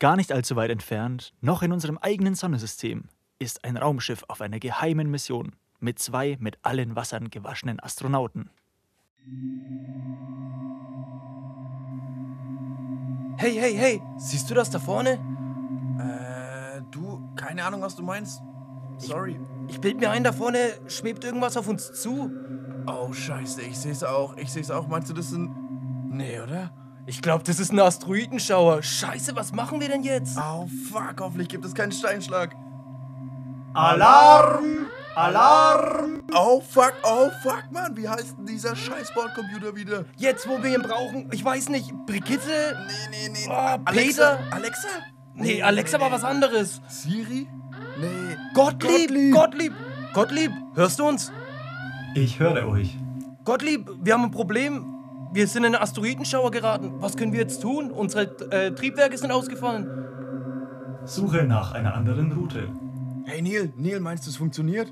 Gar nicht allzu weit entfernt, noch in unserem eigenen Sonnensystem, ist ein Raumschiff auf einer geheimen Mission mit zwei mit allen Wassern gewaschenen Astronauten. Hey, hey, hey, siehst du das da vorne? Äh, du, keine Ahnung, was du meinst. Sorry. Ich bild mir ein, da vorne schwebt irgendwas auf uns zu. Oh, scheiße, ich seh's auch. Ich seh's auch. Meinst du, das sind... Nee, oder? Ich glaube, das ist ein Asteroidenschauer. Scheiße, was machen wir denn jetzt? Oh, fuck, hoffentlich gibt es keinen Steinschlag. Alarm! Alarm! Oh, fuck, oh, fuck, Mann. Wie heißt denn dieser scheiß Bordcomputer wieder? Jetzt, wo wir ihn brauchen, ich weiß nicht, Brigitte? Nee, nee, nee. Oh, Alexa? Peter? Alexa? Nee, Alexa war was anderes. Siri? Nee. Gottlieb, Gottlieb. Gottlieb, Gottlieb, hörst du uns? Ich höre euch. Gottlieb, wir haben ein Problem. Wir sind in einen Asteroidenschauer geraten. Was können wir jetzt tun? Unsere äh, Triebwerke sind ausgefallen. Suche nach einer anderen Route. Hey, Neil, Neil, meinst du, es funktioniert?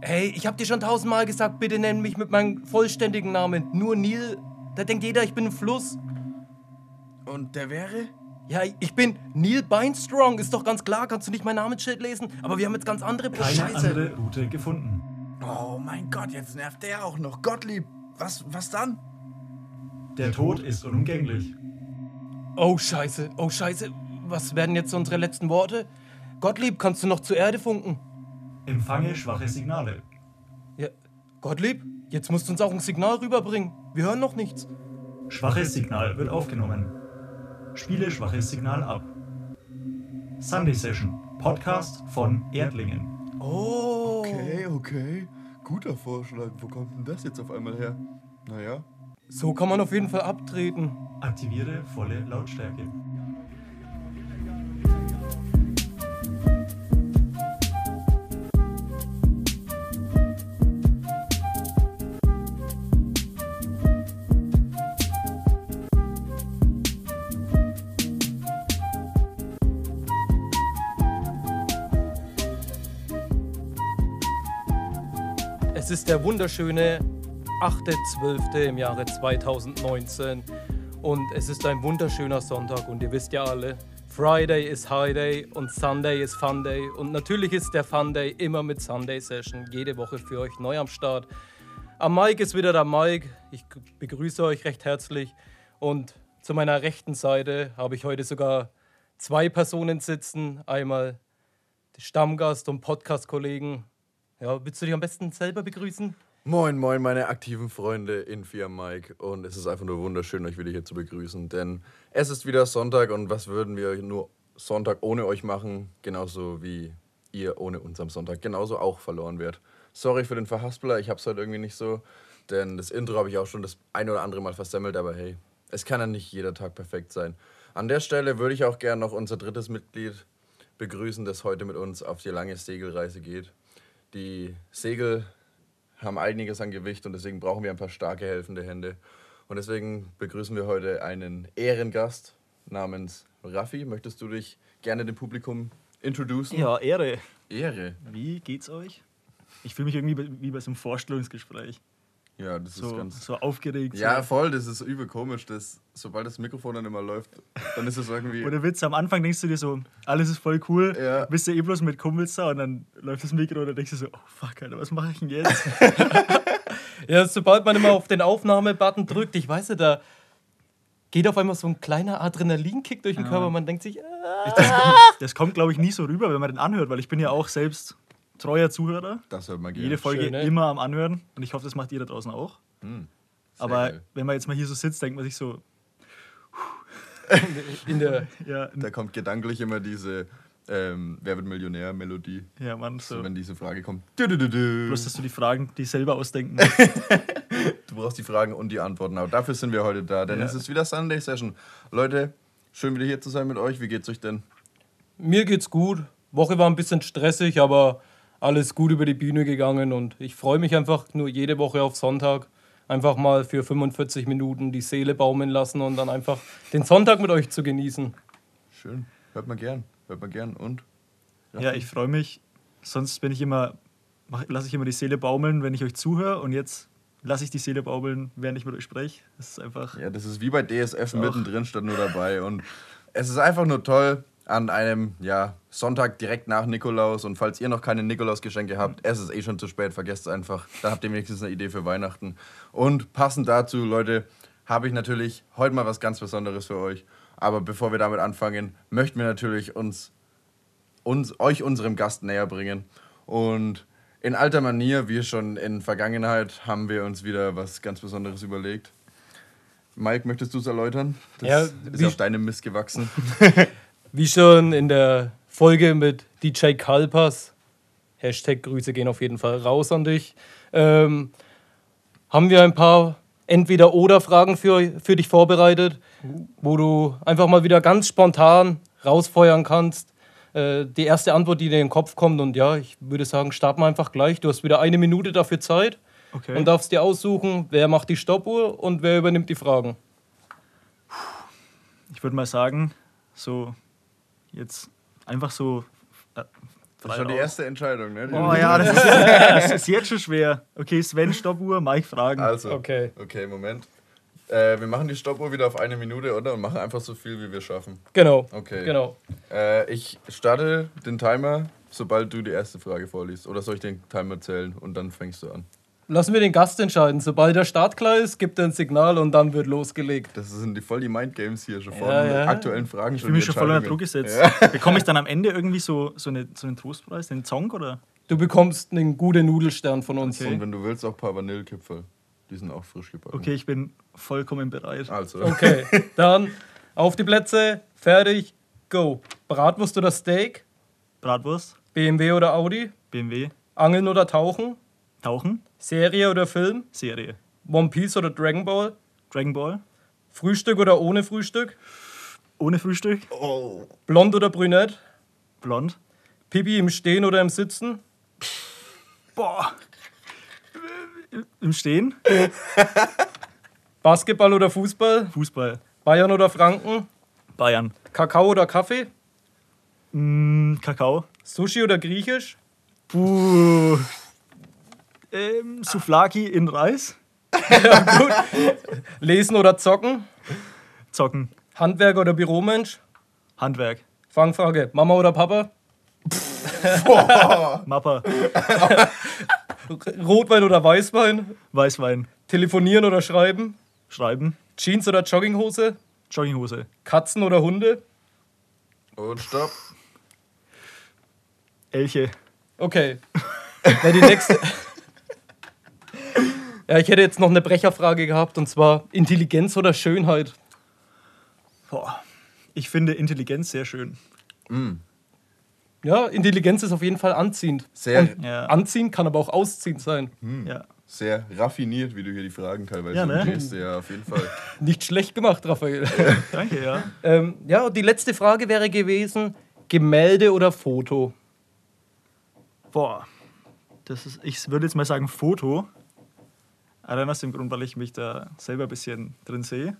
Hey, ich hab dir schon tausendmal gesagt, bitte nenn mich mit meinem vollständigen Namen. Nur Neil. Da denkt jeder, ich bin ein Fluss. Und der wäre? Ja, ich bin Neil Beinstrong. Ist doch ganz klar, kannst du nicht mein Namensschild lesen? Aber wir haben jetzt ganz andere Keine Scheiße. andere Route gefunden. Oh mein Gott, jetzt nervt der auch noch. Gottlieb, was, was dann? Der Tod ist unumgänglich. Oh, Scheiße, oh, Scheiße. Was werden jetzt unsere letzten Worte? Gottlieb, kannst du noch zur Erde funken? Empfange schwache Signale. Ja, Gottlieb, jetzt musst du uns auch ein Signal rüberbringen. Wir hören noch nichts. Schwaches Signal wird aufgenommen. Spiele schwaches Signal ab. Sunday Session, Podcast von Erdlingen. Oh. Okay, okay. Guter Vorschlag. Wo kommt denn das jetzt auf einmal her? Naja. So kann man auf jeden Fall abtreten. Aktiviere volle Lautstärke. Es ist der wunderschöne 8.12. im Jahre 2019 und es ist ein wunderschöner Sonntag und ihr wisst ja alle, Friday ist High Day und Sunday ist Fun Day und natürlich ist der Fun Day immer mit Sunday Session, jede Woche für euch neu am Start. Am Mike ist wieder der Mike, ich begrüße euch recht herzlich und zu meiner rechten Seite habe ich heute sogar zwei Personen sitzen, einmal Stammgast und Podcast-Kollegen ja, willst du dich am besten selber begrüßen? Moin, moin, meine aktiven Freunde in Via Mike. Und es ist einfach nur wunderschön, euch wieder hier zu begrüßen. Denn es ist wieder Sonntag und was würden wir nur Sonntag ohne euch machen? Genauso wie ihr ohne uns am Sonntag genauso auch verloren wird. Sorry für den Verhaspeler, ich hab's heute irgendwie nicht so. Denn das Intro habe ich auch schon das ein oder andere Mal versemmelt, aber hey, es kann ja nicht jeder Tag perfekt sein. An der Stelle würde ich auch gerne noch unser drittes Mitglied begrüßen, das heute mit uns auf die lange Segelreise geht. Die Segel haben einiges an Gewicht und deswegen brauchen wir ein paar starke helfende Hände. Und deswegen begrüßen wir heute einen Ehrengast namens Raffi. Möchtest du dich gerne dem Publikum introducen? Ja, Ehre. Ehre. Wie geht's euch? Ich fühle mich irgendwie wie bei so einem Vorstellungsgespräch. Ja, das ist So, ganz. so aufgeregt. Ja, so. voll, das ist übel komisch. Das, sobald das Mikrofon dann immer läuft, dann ist es irgendwie. Oder Witz, am Anfang denkst du dir so, alles ist voll cool, Ja. bist du eh bloß mit Kumpels da und dann läuft das Mikro und dann denkst du so, oh fuck, Alter, was mache ich denn jetzt? Ja, sobald man immer auf den Aufnahme-Button drückt, ich weiß nicht, da geht auf einmal so ein kleiner Adrenalinkick durch den Körper. Man denkt sich, ah. das kommt, glaube ich, nie so rüber, wenn man den anhört, weil ich bin ja auch selbst treuer Zuhörer. das hört man gerne. Jede Folge Schön, ne? immer am Anhören und ich hoffe, das macht ihr da draußen auch. Hm, Aber geil. wenn man jetzt mal hier so sitzt, denkt man sich so, in der. ja, Da kommt gedanklich immer diese ähm, Wer wird Millionär-Melodie. ja Mann, so. So, wenn diese Frage kommt. Du, du, du, du. Bloß, dass du die Fragen die selber ausdenken musst. Du brauchst die Fragen und die Antworten. Aber dafür sind wir heute da, denn Ja. es ist wieder Sunday Session. Leute, schön wieder hier zu sein mit euch. Wie geht's euch denn? Mir geht's gut. Woche war ein bisschen stressig, aber alles gut über die Bühne gegangen und ich freue mich einfach nur jede Woche auf Sonntag. Einfach mal für 45 Minuten die Seele baumeln lassen und dann einfach den Sonntag mit euch zu genießen. Schön. Hört man gern. Hört man gern. Und? ja, ich freue mich. Sonst bin ich immer, lasse ich immer die Seele baumeln, wenn ich euch zuhöre und jetzt lasse ich die Seele baumeln, während ich mit euch spreche. Das ist einfach. Ja, das ist wie bei DSF Doch. mittendrin statt nur dabei. Und es ist einfach nur toll, an einem ja, Sonntag direkt nach Nikolaus. Und falls ihr noch keine Nikolausgeschenke habt, es ist eh schon zu spät, vergesst es einfach. Dann habt ihr wenigstens eine Idee für Weihnachten. Und passend dazu, Leute, habe ich natürlich heute mal was ganz Besonderes für euch. Aber bevor wir damit anfangen, möchten wir natürlich uns, uns euch unserem Gast näher bringen. Und in alter Manier, wie schon in Vergangenheit, haben wir uns wieder was ganz Besonderes überlegt. Mike, möchtest du es erläutern? Das Ja, ist auf deinem Mist gewachsen. Wie schon in der Folge mit DJ Kalpas, Hashtag Grüße gehen auf jeden Fall raus an dich, ähm, haben wir ein paar Entweder-Oder-Fragen für, für dich vorbereitet, wo du einfach mal wieder ganz spontan rausfeuern kannst. Äh, die erste Antwort, die dir in den Kopf kommt, und ja, ich würde sagen, starten wir einfach gleich. Du hast wieder eine Minute dafür Zeit Okay. und darfst dir aussuchen, wer macht die Stoppuhr und wer übernimmt die Fragen. ich würde mal sagen, so jetzt einfach so. Äh, Das ist schon die erste Entscheidung, ne? Oh ja, das ist, das ist jetzt schon schwer. Okay, Sven, Stoppuhr, Mike fragen. Also, Okay. okay, Moment. Äh, wir machen die Stoppuhr wieder auf eine Minute, oder? Und machen einfach so viel, wie wir schaffen. Genau. Okay. Genau. Äh, ich starte den Timer, sobald du die erste Frage vorliest. Oder soll ich den Timer zählen und dann fängst du an? Lassen wir den Gast entscheiden. Sobald der Start klar ist, gibt er ein Signal und dann wird losgelegt. Das sind die voll die Mindgames hier schon vor Ja, den ja. aktuellen Fragen. Ich fühle mich schon voll unter Druck gesetzt. Bekomme ich dann am Ende irgendwie so, so, eine, so einen Trostpreis, einen Song oder? Du bekommst einen guten Nudelstern von uns. Okay. Und wenn du willst, auch ein paar Vanillekipferl. Die sind auch frisch gebacken. Okay, ich bin vollkommen bereit. Also, Okay, dann auf die Plätze, fertig, go. Bratwurst oder Steak, Bratwurst, BMW oder Audi, BMW, Angeln oder Tauchen, Tauchen, Serie oder Film, Serie, One Piece oder Dragon Ball, Dragon Ball, Frühstück oder ohne Frühstück, ohne Frühstück, oh. Blond oder Brünett, blond. Pipi im Stehen oder im Sitzen, Boah. Im Stehen, Basketball oder Fußball, Fußball, Bayern oder Franken, Bayern, Kakao oder Kaffee, mm, Kakao, Sushi oder Griechisch, Puh. Ähm, Souflaki in Reis, Lesen oder Zocken, Zocken, Handwerker oder Büromensch, Handwerk, Fangfrage, Mama oder Papa, Mappa, Rotwein oder Weißwein, Weißwein, Telefonieren oder Schreiben, Schreiben, Jeans oder Jogginghose, Jogginghose, Katzen oder Hunde. Und stopp. Elche, Okay. Ja, die nächste. Ja, ich hätte jetzt noch eine Brecherfrage gehabt und zwar Intelligenz oder Schönheit. Boah. Ich finde Intelligenz sehr schön. Ja, Intelligenz ist auf jeden Fall anziehend. Sehr, Und Ja. anziehend kann aber auch ausziehend sein. Ja. sehr raffiniert, wie du hier die Fragen teilweise Ja, ne? umgehst. Ja, auf jeden Fall. Nicht schlecht gemacht, Raphael. Danke, ja. ähm, ja, und die letzte Frage wäre gewesen: Gemälde oder Foto? Boah. Das ist, ich würde jetzt mal sagen Foto. Allein aus dem Grund, weil ich mich da selber ein bisschen drin sehe.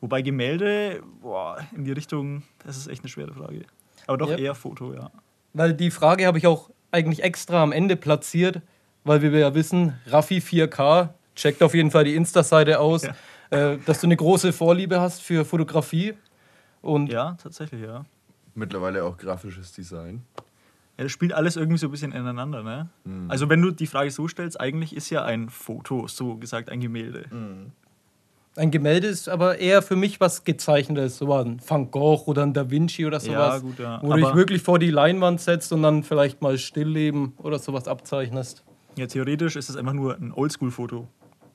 Wobei Gemälde, boah, in die Richtung, das ist echt eine schwere Frage. Aber doch Ja. eher Foto, ja. Weil die Frage habe ich auch eigentlich extra am Ende platziert, weil wir ja wissen, Raffi 4K, checkt auf jeden Fall die Insta-Seite aus, Ja. äh, dass du eine große Vorliebe hast für Fotografie. Und Ja, tatsächlich, ja. Mittlerweile auch grafisches Design. Ja, das spielt alles irgendwie so ein bisschen ineinander, ne? Also wenn du die Frage so stellst, eigentlich ist ja ein Foto, so gesagt, ein Gemälde. ein Gemälde ist aber eher für mich was Gezeichnetes, so ein Van Gogh oder ein Da Vinci oder sowas. gut, ja. Wo du dich Aber- wirklich vor die Leinwand setzt und dann vielleicht mal Stillleben oder sowas abzeichnest. Ja, theoretisch ist es einfach nur ein Oldschool-Foto.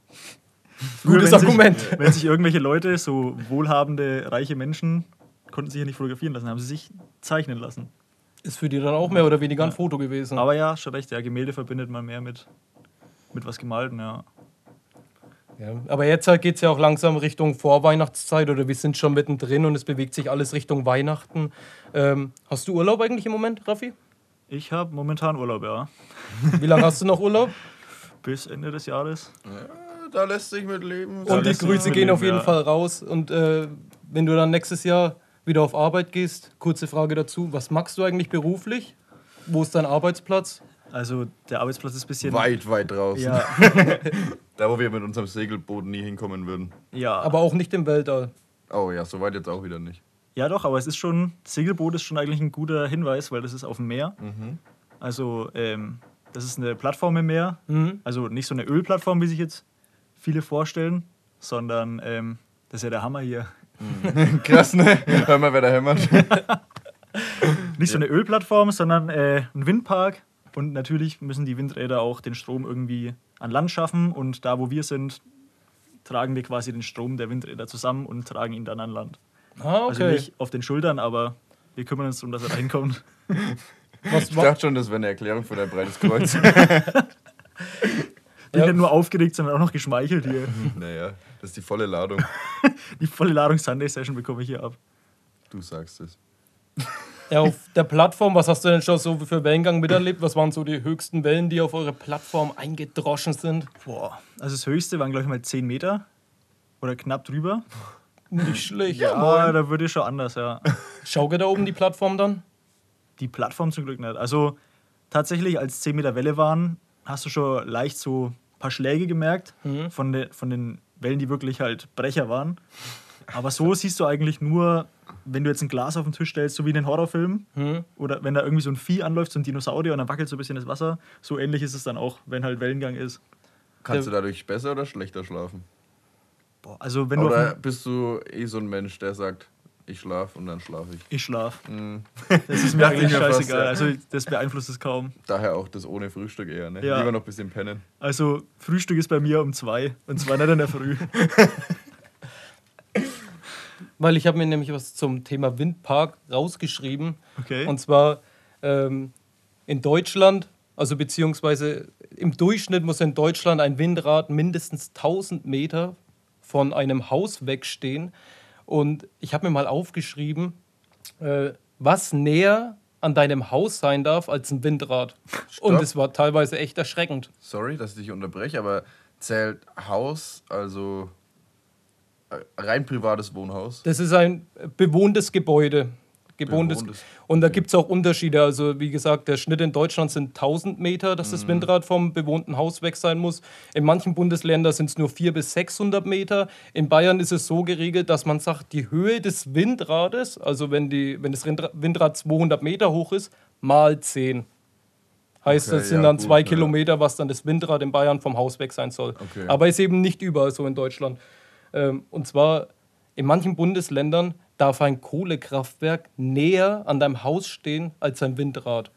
Gutes wenn sich- Argument. Wenn sich irgendwelche Leute, so wohlhabende, reiche Menschen, konnten sich ja nicht fotografieren lassen, haben sie sich zeichnen lassen. Ist für die dann auch mehr oder weniger ein Foto gewesen. Aber ja, schon recht, ja, Gemälde verbindet man mehr mit, mit was Gemalten, ja. Ja, aber jetzt halt geht es ja auch langsam Richtung Vorweihnachtszeit oder wir sind schon mittendrin und es bewegt sich alles Richtung Weihnachten. Ähm, hast du Urlaub eigentlich im Moment, Raffi? Ich habe momentan Urlaub, ja. Wie lange hast du noch Urlaub? Bis Ende des Jahres. Da lässt sich mit leben. Da Und die lässt sich Grüße gehen leben, auf jeden ja. Fall raus. Und äh, wenn du dann nächstes Jahr wieder auf Arbeit gehst, kurze Frage dazu: Was magst du eigentlich beruflich? Wo ist dein Arbeitsplatz? Also der Arbeitsplatz ist ein bisschen. Weit, weit draußen. Ja, Da, wo wir mit unserem Segelboot nie hinkommen würden. ja. Aber auch nicht im Weltall. Oh ja, so weit jetzt auch wieder nicht. Ja, doch, aber es ist schon, Segelboot ist schon eigentlich ein guter Hinweis, weil das ist auf dem Meer. Also, ähm, das ist eine Plattform im Meer. Mhm. Also nicht so eine Ölplattform, wie sich jetzt viele vorstellen, sondern ähm, das ist ja der Hammer hier. Krass, ne? Hör mal, wer da hämmert. Nicht so eine Ölplattform, sondern äh, ein Windpark. Und natürlich müssen die Windräder auch den Strom irgendwie an Land schaffen. Und da, wo wir sind, tragen wir quasi den Strom der Windräder zusammen und tragen ihn dann an Land. Ah, Also okay. nicht auf den Schultern, aber wir kümmern uns darum, dass er da hinkommt. Was Ich dachte schon, das wäre eine Erklärung für dein breites Kreuz. Bin Ja. nicht nur aufgeregt, sondern auch noch geschmeichelt hier. naja, das ist die volle Ladung. Die volle Ladung Sunday Session bekomme ich hier ab. Du sagst es. ja, auf der Plattform, was hast du denn schon so für Wellengang miterlebt? Was waren so die höchsten Wellen, die auf eure Plattform eingedroschen sind? Boah, also das höchste waren, glaube ich, mal 10 Meter oder knapp drüber. Nicht schlecht. Ja, da würde ich schon anders, ja. Schauke da oben die Plattform dann? Die Plattform zum Glück nicht. Also tatsächlich, als 10 Meter Welle waren, hast du schon leicht so ein paar Schläge gemerkt Mhm. von, de, von den Wellen, die wirklich halt Brecher waren. Aber so siehst du eigentlich nur, wenn du jetzt ein Glas auf den Tisch stellst, so wie in den Horrorfilmen, Hm? oder wenn da irgendwie so ein Vieh anläuft, so ein Dinosaurier, und dann wackelt so ein bisschen das Wasser. So ähnlich ist es dann auch, wenn halt Wellengang ist. Kannst du dadurch besser oder schlechter schlafen? Boah, also wenn du. Oder Auf bist du eh so ein Mensch, der sagt, ich schlafe und dann schlafe ich? ich schlaf. Mhm. Das ist mir eigentlich ich mir fast, scheißegal. ja. Also das beeinflusst es kaum. Daher auch das ohne Frühstück eher, ne? Ja. Lieber noch ein bisschen pennen. Also Frühstück ist bei mir um zwei und zwar nicht in der Früh. Weil ich habe mir nämlich was zum Thema Windpark rausgeschrieben. Okay. Und zwar ähm, in Deutschland, also beziehungsweise im Durchschnitt muss in Deutschland ein Windrad mindestens 1000 Meter von einem Haus wegstehen. Und ich habe mir mal aufgeschrieben, äh, was näher an deinem Haus sein darf als ein Windrad. Und es war teilweise echt erschreckend. Sorry, dass ich dich unterbreche, aber zählt Haus, also äh, rein privates Wohnhaus? Das ist ein bewohntes Gebäude. Bewohntes. Bewohntes. Und da gibt es auch Unterschiede. Also, wie gesagt, der Schnitt in Deutschland sind 1000 Meter, dass Mhm. das Windrad vom bewohnten Haus weg sein muss. In manchen Bundesländern sind es nur 400 bis 600 Meter. In Bayern ist es so geregelt, dass man sagt, die Höhe des Windrades, also wenn, die, wenn das Windrad 200 Meter hoch ist, mal 10. Heißt, Okay, das sind ja, dann gut, zwei ja. Kilometer, was dann das Windrad in Bayern vom Haus weg sein soll. Okay. Aber ist eben nicht überall so in Deutschland. Ähm, und zwar in manchen Bundesländern darf ein Kohlekraftwerk näher an deinem Haus stehen als ein Windrad.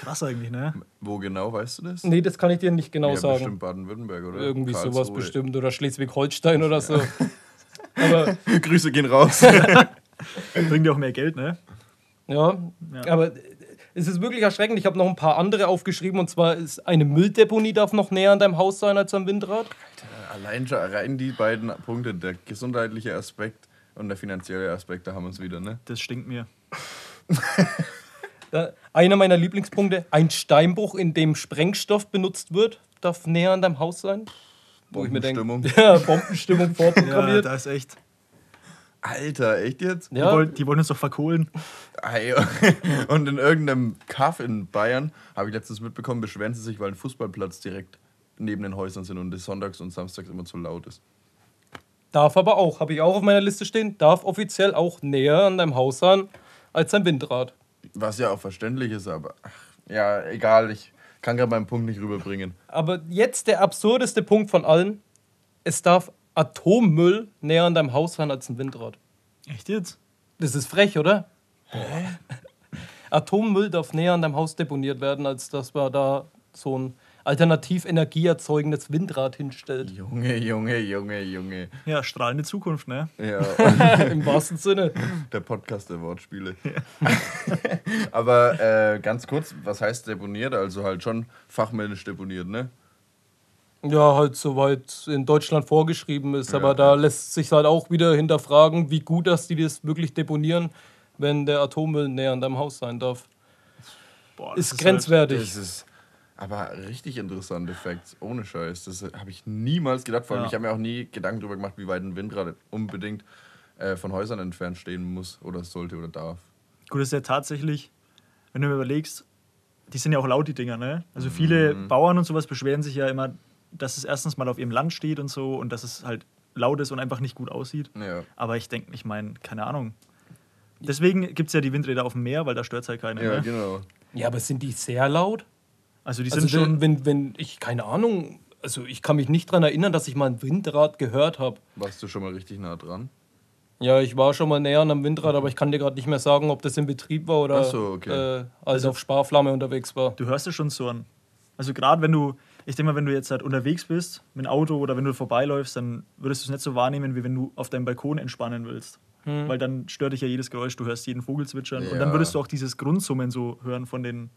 Krass eigentlich, ne? Wo genau, weißt du das? Nee, das kann ich dir nicht genau ja, sagen. bestimmt Baden-Württemberg, oder? Irgendwie sowas Karlsruhe. bestimmt. Oder Schleswig-Holstein oder so. Aber Grüße gehen raus. Bringt ja auch mehr Geld, ne? ja, Ja. aber es ist wirklich erschreckend. Ich habe noch ein paar andere aufgeschrieben. Und zwar ist eine Mülldeponie darf noch näher an deinem Haus sein als am Windrad. Allein schon rein die beiden Punkte, der gesundheitliche Aspekt und der finanzielle Aspekt, da haben wir es wieder, ne? Das stinkt mir. Da, einer meiner Lieblingspunkte, ein Steinbruch, in dem Sprengstoff benutzt wird, darf näher an deinem Haus sein. Wo ich mir denke, Bombenstimmung. ja, Bombenstimmung Ja, vorprogrammiert. da ist echt. Alter, echt jetzt? Die, Ja, wollen, die wollen uns doch verkohlen. Ei, Und in irgendeinem Kaff in Bayern, habe ich letztens mitbekommen, beschweren sie sich, weil ein Fußballplatz direkt neben den Häusern sind und es sonntags und samstags immer zu laut ist. Darf aber auch, habe ich auch auf meiner Liste stehen, darf offiziell auch näher an deinem Haus sein als ein Windrad. Was ja auch verständlich ist, aber ach, ja, egal, ich kann gerade meinen Punkt nicht rüberbringen. Aber jetzt der absurdeste Punkt von allen: Es darf Atommüll näher an deinem Haus sein als ein Windrad. Echt jetzt? Das ist frech, oder? Atommüll darf näher an deinem Haus deponiert werden, als dass man da so ein alternativ energieerzeugendes Windrad hinstellt. Junge, Junge, Junge, Junge. Ja, strahlende Zukunft, ne? Ja, Im wahrsten Sinne. der Podcast der Wortspiele. aber äh, ganz kurz, was heißt deponiert? Also halt schon fachmännisch deponiert, ne? Ja, halt soweit in Deutschland vorgeschrieben ist. Ja, Aber da ja. lässt sich halt auch wieder hinterfragen, wie gut, dass die das wirklich deponieren, wenn der Atommüll näher an deinem Haus sein darf. Boah, das Ist halt- grenzwertig. Das ist aber richtig interessante Facts, ohne Scheiß. Das habe ich niemals gedacht. Vor allem, Ja. ich habe mir auch nie Gedanken darüber gemacht, wie weit ein Windrad unbedingt äh, von Häusern entfernt stehen muss oder sollte oder darf. Gut, das ist ja tatsächlich, wenn du mir überlegst, die sind ja auch laut, die Dinger, ne? Also viele Mhm. Bauern und sowas beschweren sich ja immer, dass es erstens mal auf ihrem Land steht und so und dass es halt laut ist und einfach nicht gut aussieht. Ja. Aber ich denke, ich meine, keine Ahnung. Deswegen gibt es ja die Windräder auf dem Meer, weil da stört es halt keiner. Ja, ne? genau. Ja, aber sind die sehr laut? Also die sind Also schon. wenn, wenn ich, keine Ahnung, also ich kann mich nicht daran erinnern, dass ich mal ein Windrad gehört habe. Warst du schon mal richtig nah dran? Ja, ich war schon mal näher an einem Windrad, aber ich kann dir gerade nicht mehr sagen, ob das in Betrieb war oder Ach so, okay. äh, als auf Sparflamme unterwegs war. Du hörst es schon so an. Also gerade wenn du, ich denke mal, wenn du jetzt halt unterwegs bist mit dem Auto oder wenn du vorbeiläufst, dann würdest du es nicht so wahrnehmen, wie wenn du auf deinem Balkon entspannen willst. Weil dann stört dich ja jedes Geräusch, du hörst jeden Vogel zwitschern und dann Ja. würdest du auch dieses Grundsummen so hören von, den,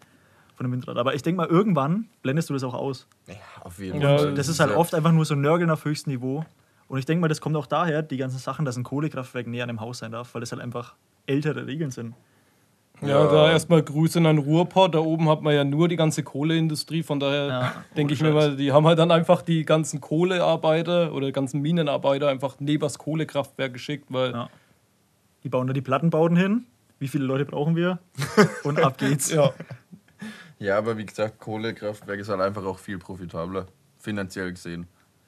von dem Windrad. Aber ich denke mal, irgendwann blendest du das auch aus. Ja, auf jeden Ja, Fall. Das ist halt oft einfach nur so Nörgeln auf höchstem Niveau. Und ich denke mal, das kommt auch daher, die ganzen Sachen, dass ein Kohlekraftwerk näher an dem Haus sein darf, weil das halt einfach ältere Regeln sind. Ja, Ja. da erstmal Grüße an Ruhrpott. Da oben hat man ja nur die ganze Kohleindustrie. Von daher Ja, denke ich mir mal, die haben halt dann einfach die ganzen Kohlearbeiter oder die ganzen Minenarbeiter einfach neben das Kohlekraftwerk geschickt, weil Ja. Die bauen da die Plattenbauten hin. Wie viele Leute brauchen wir? Und ab geht's. ja. Ja, aber wie gesagt, Kohlekraftwerk ist halt einfach auch viel profitabler, finanziell gesehen.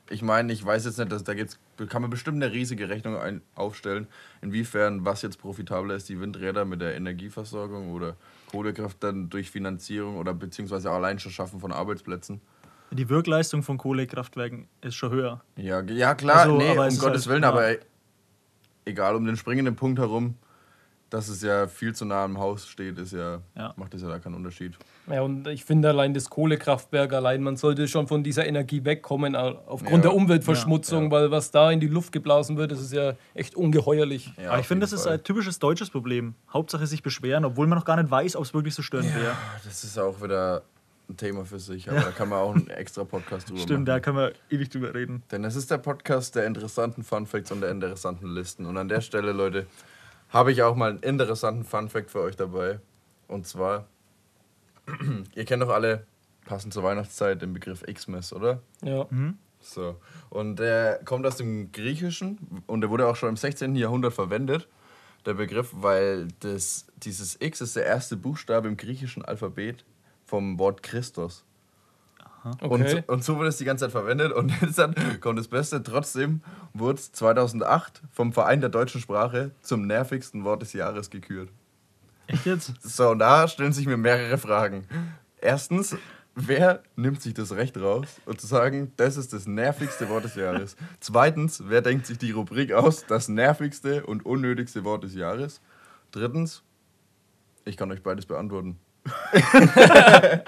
Ich meine, ich weiß jetzt nicht, dass da gibt's, kann man bestimmt eine riesige Rechnung ein, aufstellen, inwiefern was jetzt profitabler ist, die Windräder mit der Energieversorgung oder Kohlekraft dann durch Finanzierung oder beziehungsweise allein schon Schaffen von Arbeitsplätzen. Die Wirkleistung von Kohlekraftwerken ist schon höher. Ja, ja klar, Also, nee, um Gottes halt- Willen, ja. aber egal, um den springenden Punkt herum, dass es ja viel zu nah am Haus steht, ist ja, Ja. macht das ja da keinen Unterschied. Ja, und ich finde allein das Kohlekraftwerk allein, man sollte schon von dieser Energie wegkommen, au- aufgrund Ja. der Umweltverschmutzung, Ja, ja. weil was da in die Luft geblasen wird, das ist ja echt ungeheuerlich. Ja, Aber ich finde, das ist Fall. ein typisches deutsches Problem. Hauptsache sich beschweren, obwohl man noch gar nicht weiß, ob es wirklich so störend wäre. Das ist auch wieder ein Thema für sich, aber da kann man auch einen extra Podcast drüber Stimmt, da machen. können wir ewig drüber reden. Denn es ist der Podcast der interessanten Funfacts und der interessanten Listen. Und an der Stelle, Leute, habe ich auch mal einen interessanten Funfact für euch dabei. Und zwar, ihr kennt doch alle, passend zur Weihnachtszeit, den Begriff Xmas, oder? Ja. So. Und der kommt aus dem Griechischen und der wurde auch schon im 16. Jahrhundert verwendet, der Begriff, weil das, dieses X ist der erste Buchstabe im griechischen Alphabet vom Wort Christus. Und, Okay. so- und so wurde es die ganze Zeit verwendet und jetzt dann kommt das Beste. Trotzdem wurde es 2008 vom Verein der deutschen Sprache zum nervigsten Wort des Jahres gekürt. Echt jetzt? So, und da stellen sich mir mehrere Fragen. Erstens, wer nimmt sich das Recht raus und zu sagen, das ist das nervigste Wort des Jahres? Zweitens, wer denkt sich die Rubrik aus, das nervigste und unnötigste Wort des Jahres? Drittens, ich kann euch beides beantworten.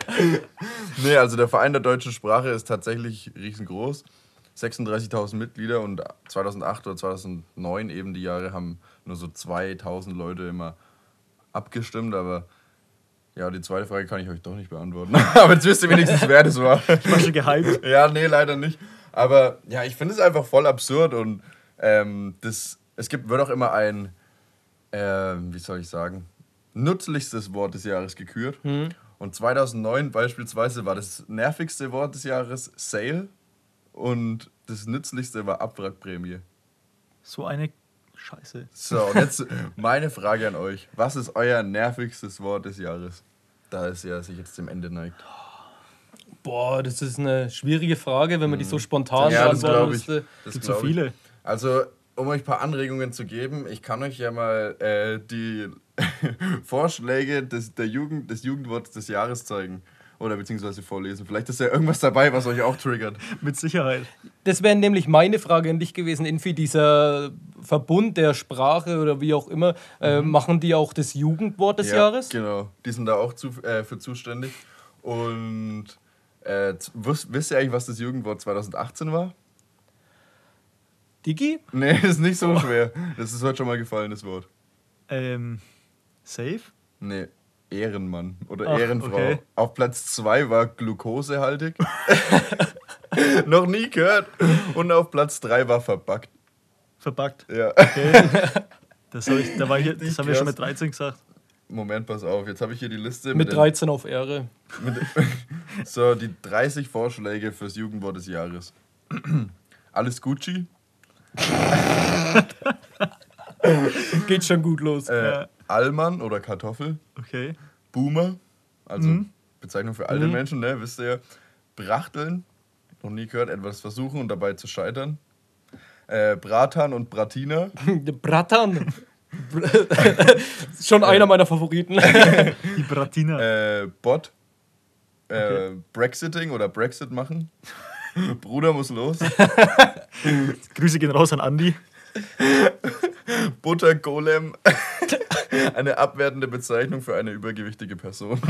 nee, also der Verein der deutschen Sprache ist tatsächlich riesengroß. 36.000 Mitglieder und 2008 oder 2009 eben die Jahre haben nur so 2.000 Leute immer abgestimmt, aber ja, die zweite Frage kann ich euch doch nicht beantworten. aber jetzt wisst ihr wenigstens, wer das war. Ich war schon gehypt. ja, nee, leider nicht. Aber ja, ich finde es einfach voll absurd und ähm, das, es gibt, wird auch immer ein, ähm, wie soll ich sagen, nützlichstes Wort des Jahres gekürt. Und 2009 beispielsweise war das nervigste Wort des Jahres Sale und das nützlichste war Abwrackprämie. So eine Scheiße. So, und jetzt meine Frage an euch. Was ist euer nervigstes Wort des Jahres? Da es ja sich jetzt dem Ende neigt. Boah, das ist eine schwierige Frage, wenn man die so spontan Ja, das beantworten glaube ich. müsste. Das Gibt so ich. viele. Also, um euch ein paar Anregungen zu geben, ich kann euch ja mal äh, die Vorschläge des, der Jugend, des Jugendworts des Jahres zeigen. Oder beziehungsweise vorlesen. Vielleicht ist ja irgendwas dabei, was euch auch triggert. Mit Sicherheit. Das wäre nämlich meine Frage an dich gewesen, Infi, dieser Verbund der Sprache oder wie auch immer, äh, machen die auch das Jugendwort des Mhm. ja, Jahres? Genau, die sind da auch zu, äh, für zuständig. Und äh, wisst, wisst ihr eigentlich, was das Jugendwort 2018 war? Digi? Nee, ist nicht so schwer. Das ist heute schon mal gefallen, das Wort. Ähm, safe? Nee, Ehrenmann oder Ach, Ehrenfrau. okay. Auf Platz 2 war glukosehaltig. Noch nie gehört. Und auf Platz 3 war verbackt. Verbuggt. Ja. Okay. Das, hab ich, da war hier, das haben wir schon mit 13 gesagt. Moment, pass auf. Jetzt habe ich hier die Liste Mit den- 13 auf Ehre. Mit, so, die 30 Vorschläge fürs Jugendwort des Jahres. Alles Gucci. Geht schon gut los. Äh, Ja. Allmann oder Kartoffel. Okay. Boomer. Also Mhm. Bezeichnung für alte Menschen, ne? Wisst ihr ja. Brachteln. Noch nie gehört, etwas versuchen und dabei zu scheitern. Äh, Bratan und Bratina. Bratan. Schon einer meiner Favoriten. Die Bratina. Äh, Bot. Äh, Okay. Brexiting oder Brexit machen. Bruder muss los. Grüße gehen raus an Andi. Buttergolem. eine abwertende Bezeichnung für eine übergewichtige Person.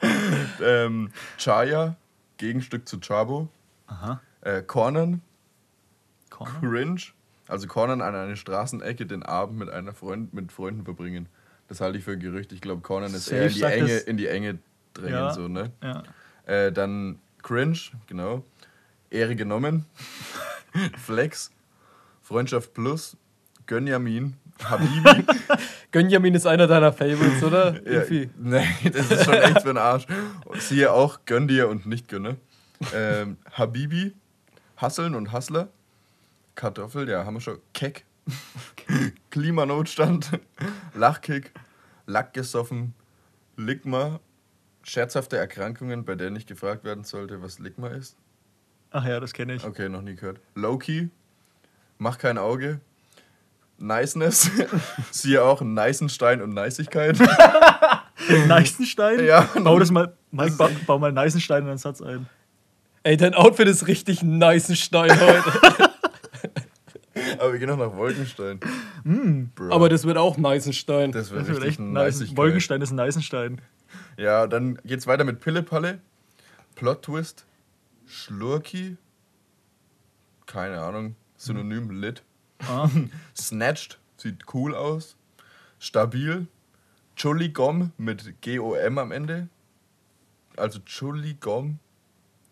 ähm, Chaya, Gegenstück zu Chabo. Aha. Äh, Cornern, Corner. Cringe. Also Cornern an einer Straßenecke den Abend mit einer Freund, mit Freunden verbringen. Das halte ich für ein Gerücht. Ich glaube, Cornern ist eher in die, Enge, in die Enge drängen. Ja. So, ne? Ja. Äh, dann Cringe, genau. Ehre genommen. Flex. Freundschaft Plus. Gönjamin. Habibi. Gönjamin ist einer deiner Favorites, oder? ja, nee, das ist schon echt für ein Arsch. Siehe auch Gönn dir und nicht gönne. Ähm, Habibi. Hasseln und Hassler. Kartoffel, ja, haben wir schon. Keck. Klimanotstand. Lachkick. Lack gesoffen. Ligma. Scherzhafte Erkrankungen, bei denen nicht gefragt werden sollte, was Ligma ist. Ach ja, das kenne ich. Okay, noch nie gehört. Loki, mach kein Auge. Niceness, siehe auch Neisenstein und Neisigkeit. Neisenstein? Ja. Bau das mal, Mike, ba, bau mal Neisenstein in einen Satz ein. Ey, dein Outfit ist richtig ein nice Stein heute. Aber wir gehen noch nach Wolkenstein. Bro. Aber das wird auch nice Stein. das wird Das wird richtig echt nice. Neisigkeit. Wolkenstein ist ein Neisenstein. Ja, dann geht's weiter mit Pillepalle, Plot Twist, Schlurki, keine Ahnung, Synonym lit, Ah. Snatched, sieht cool aus, Stabil, Chulligom mit G-O-M am Ende, also Chulligom,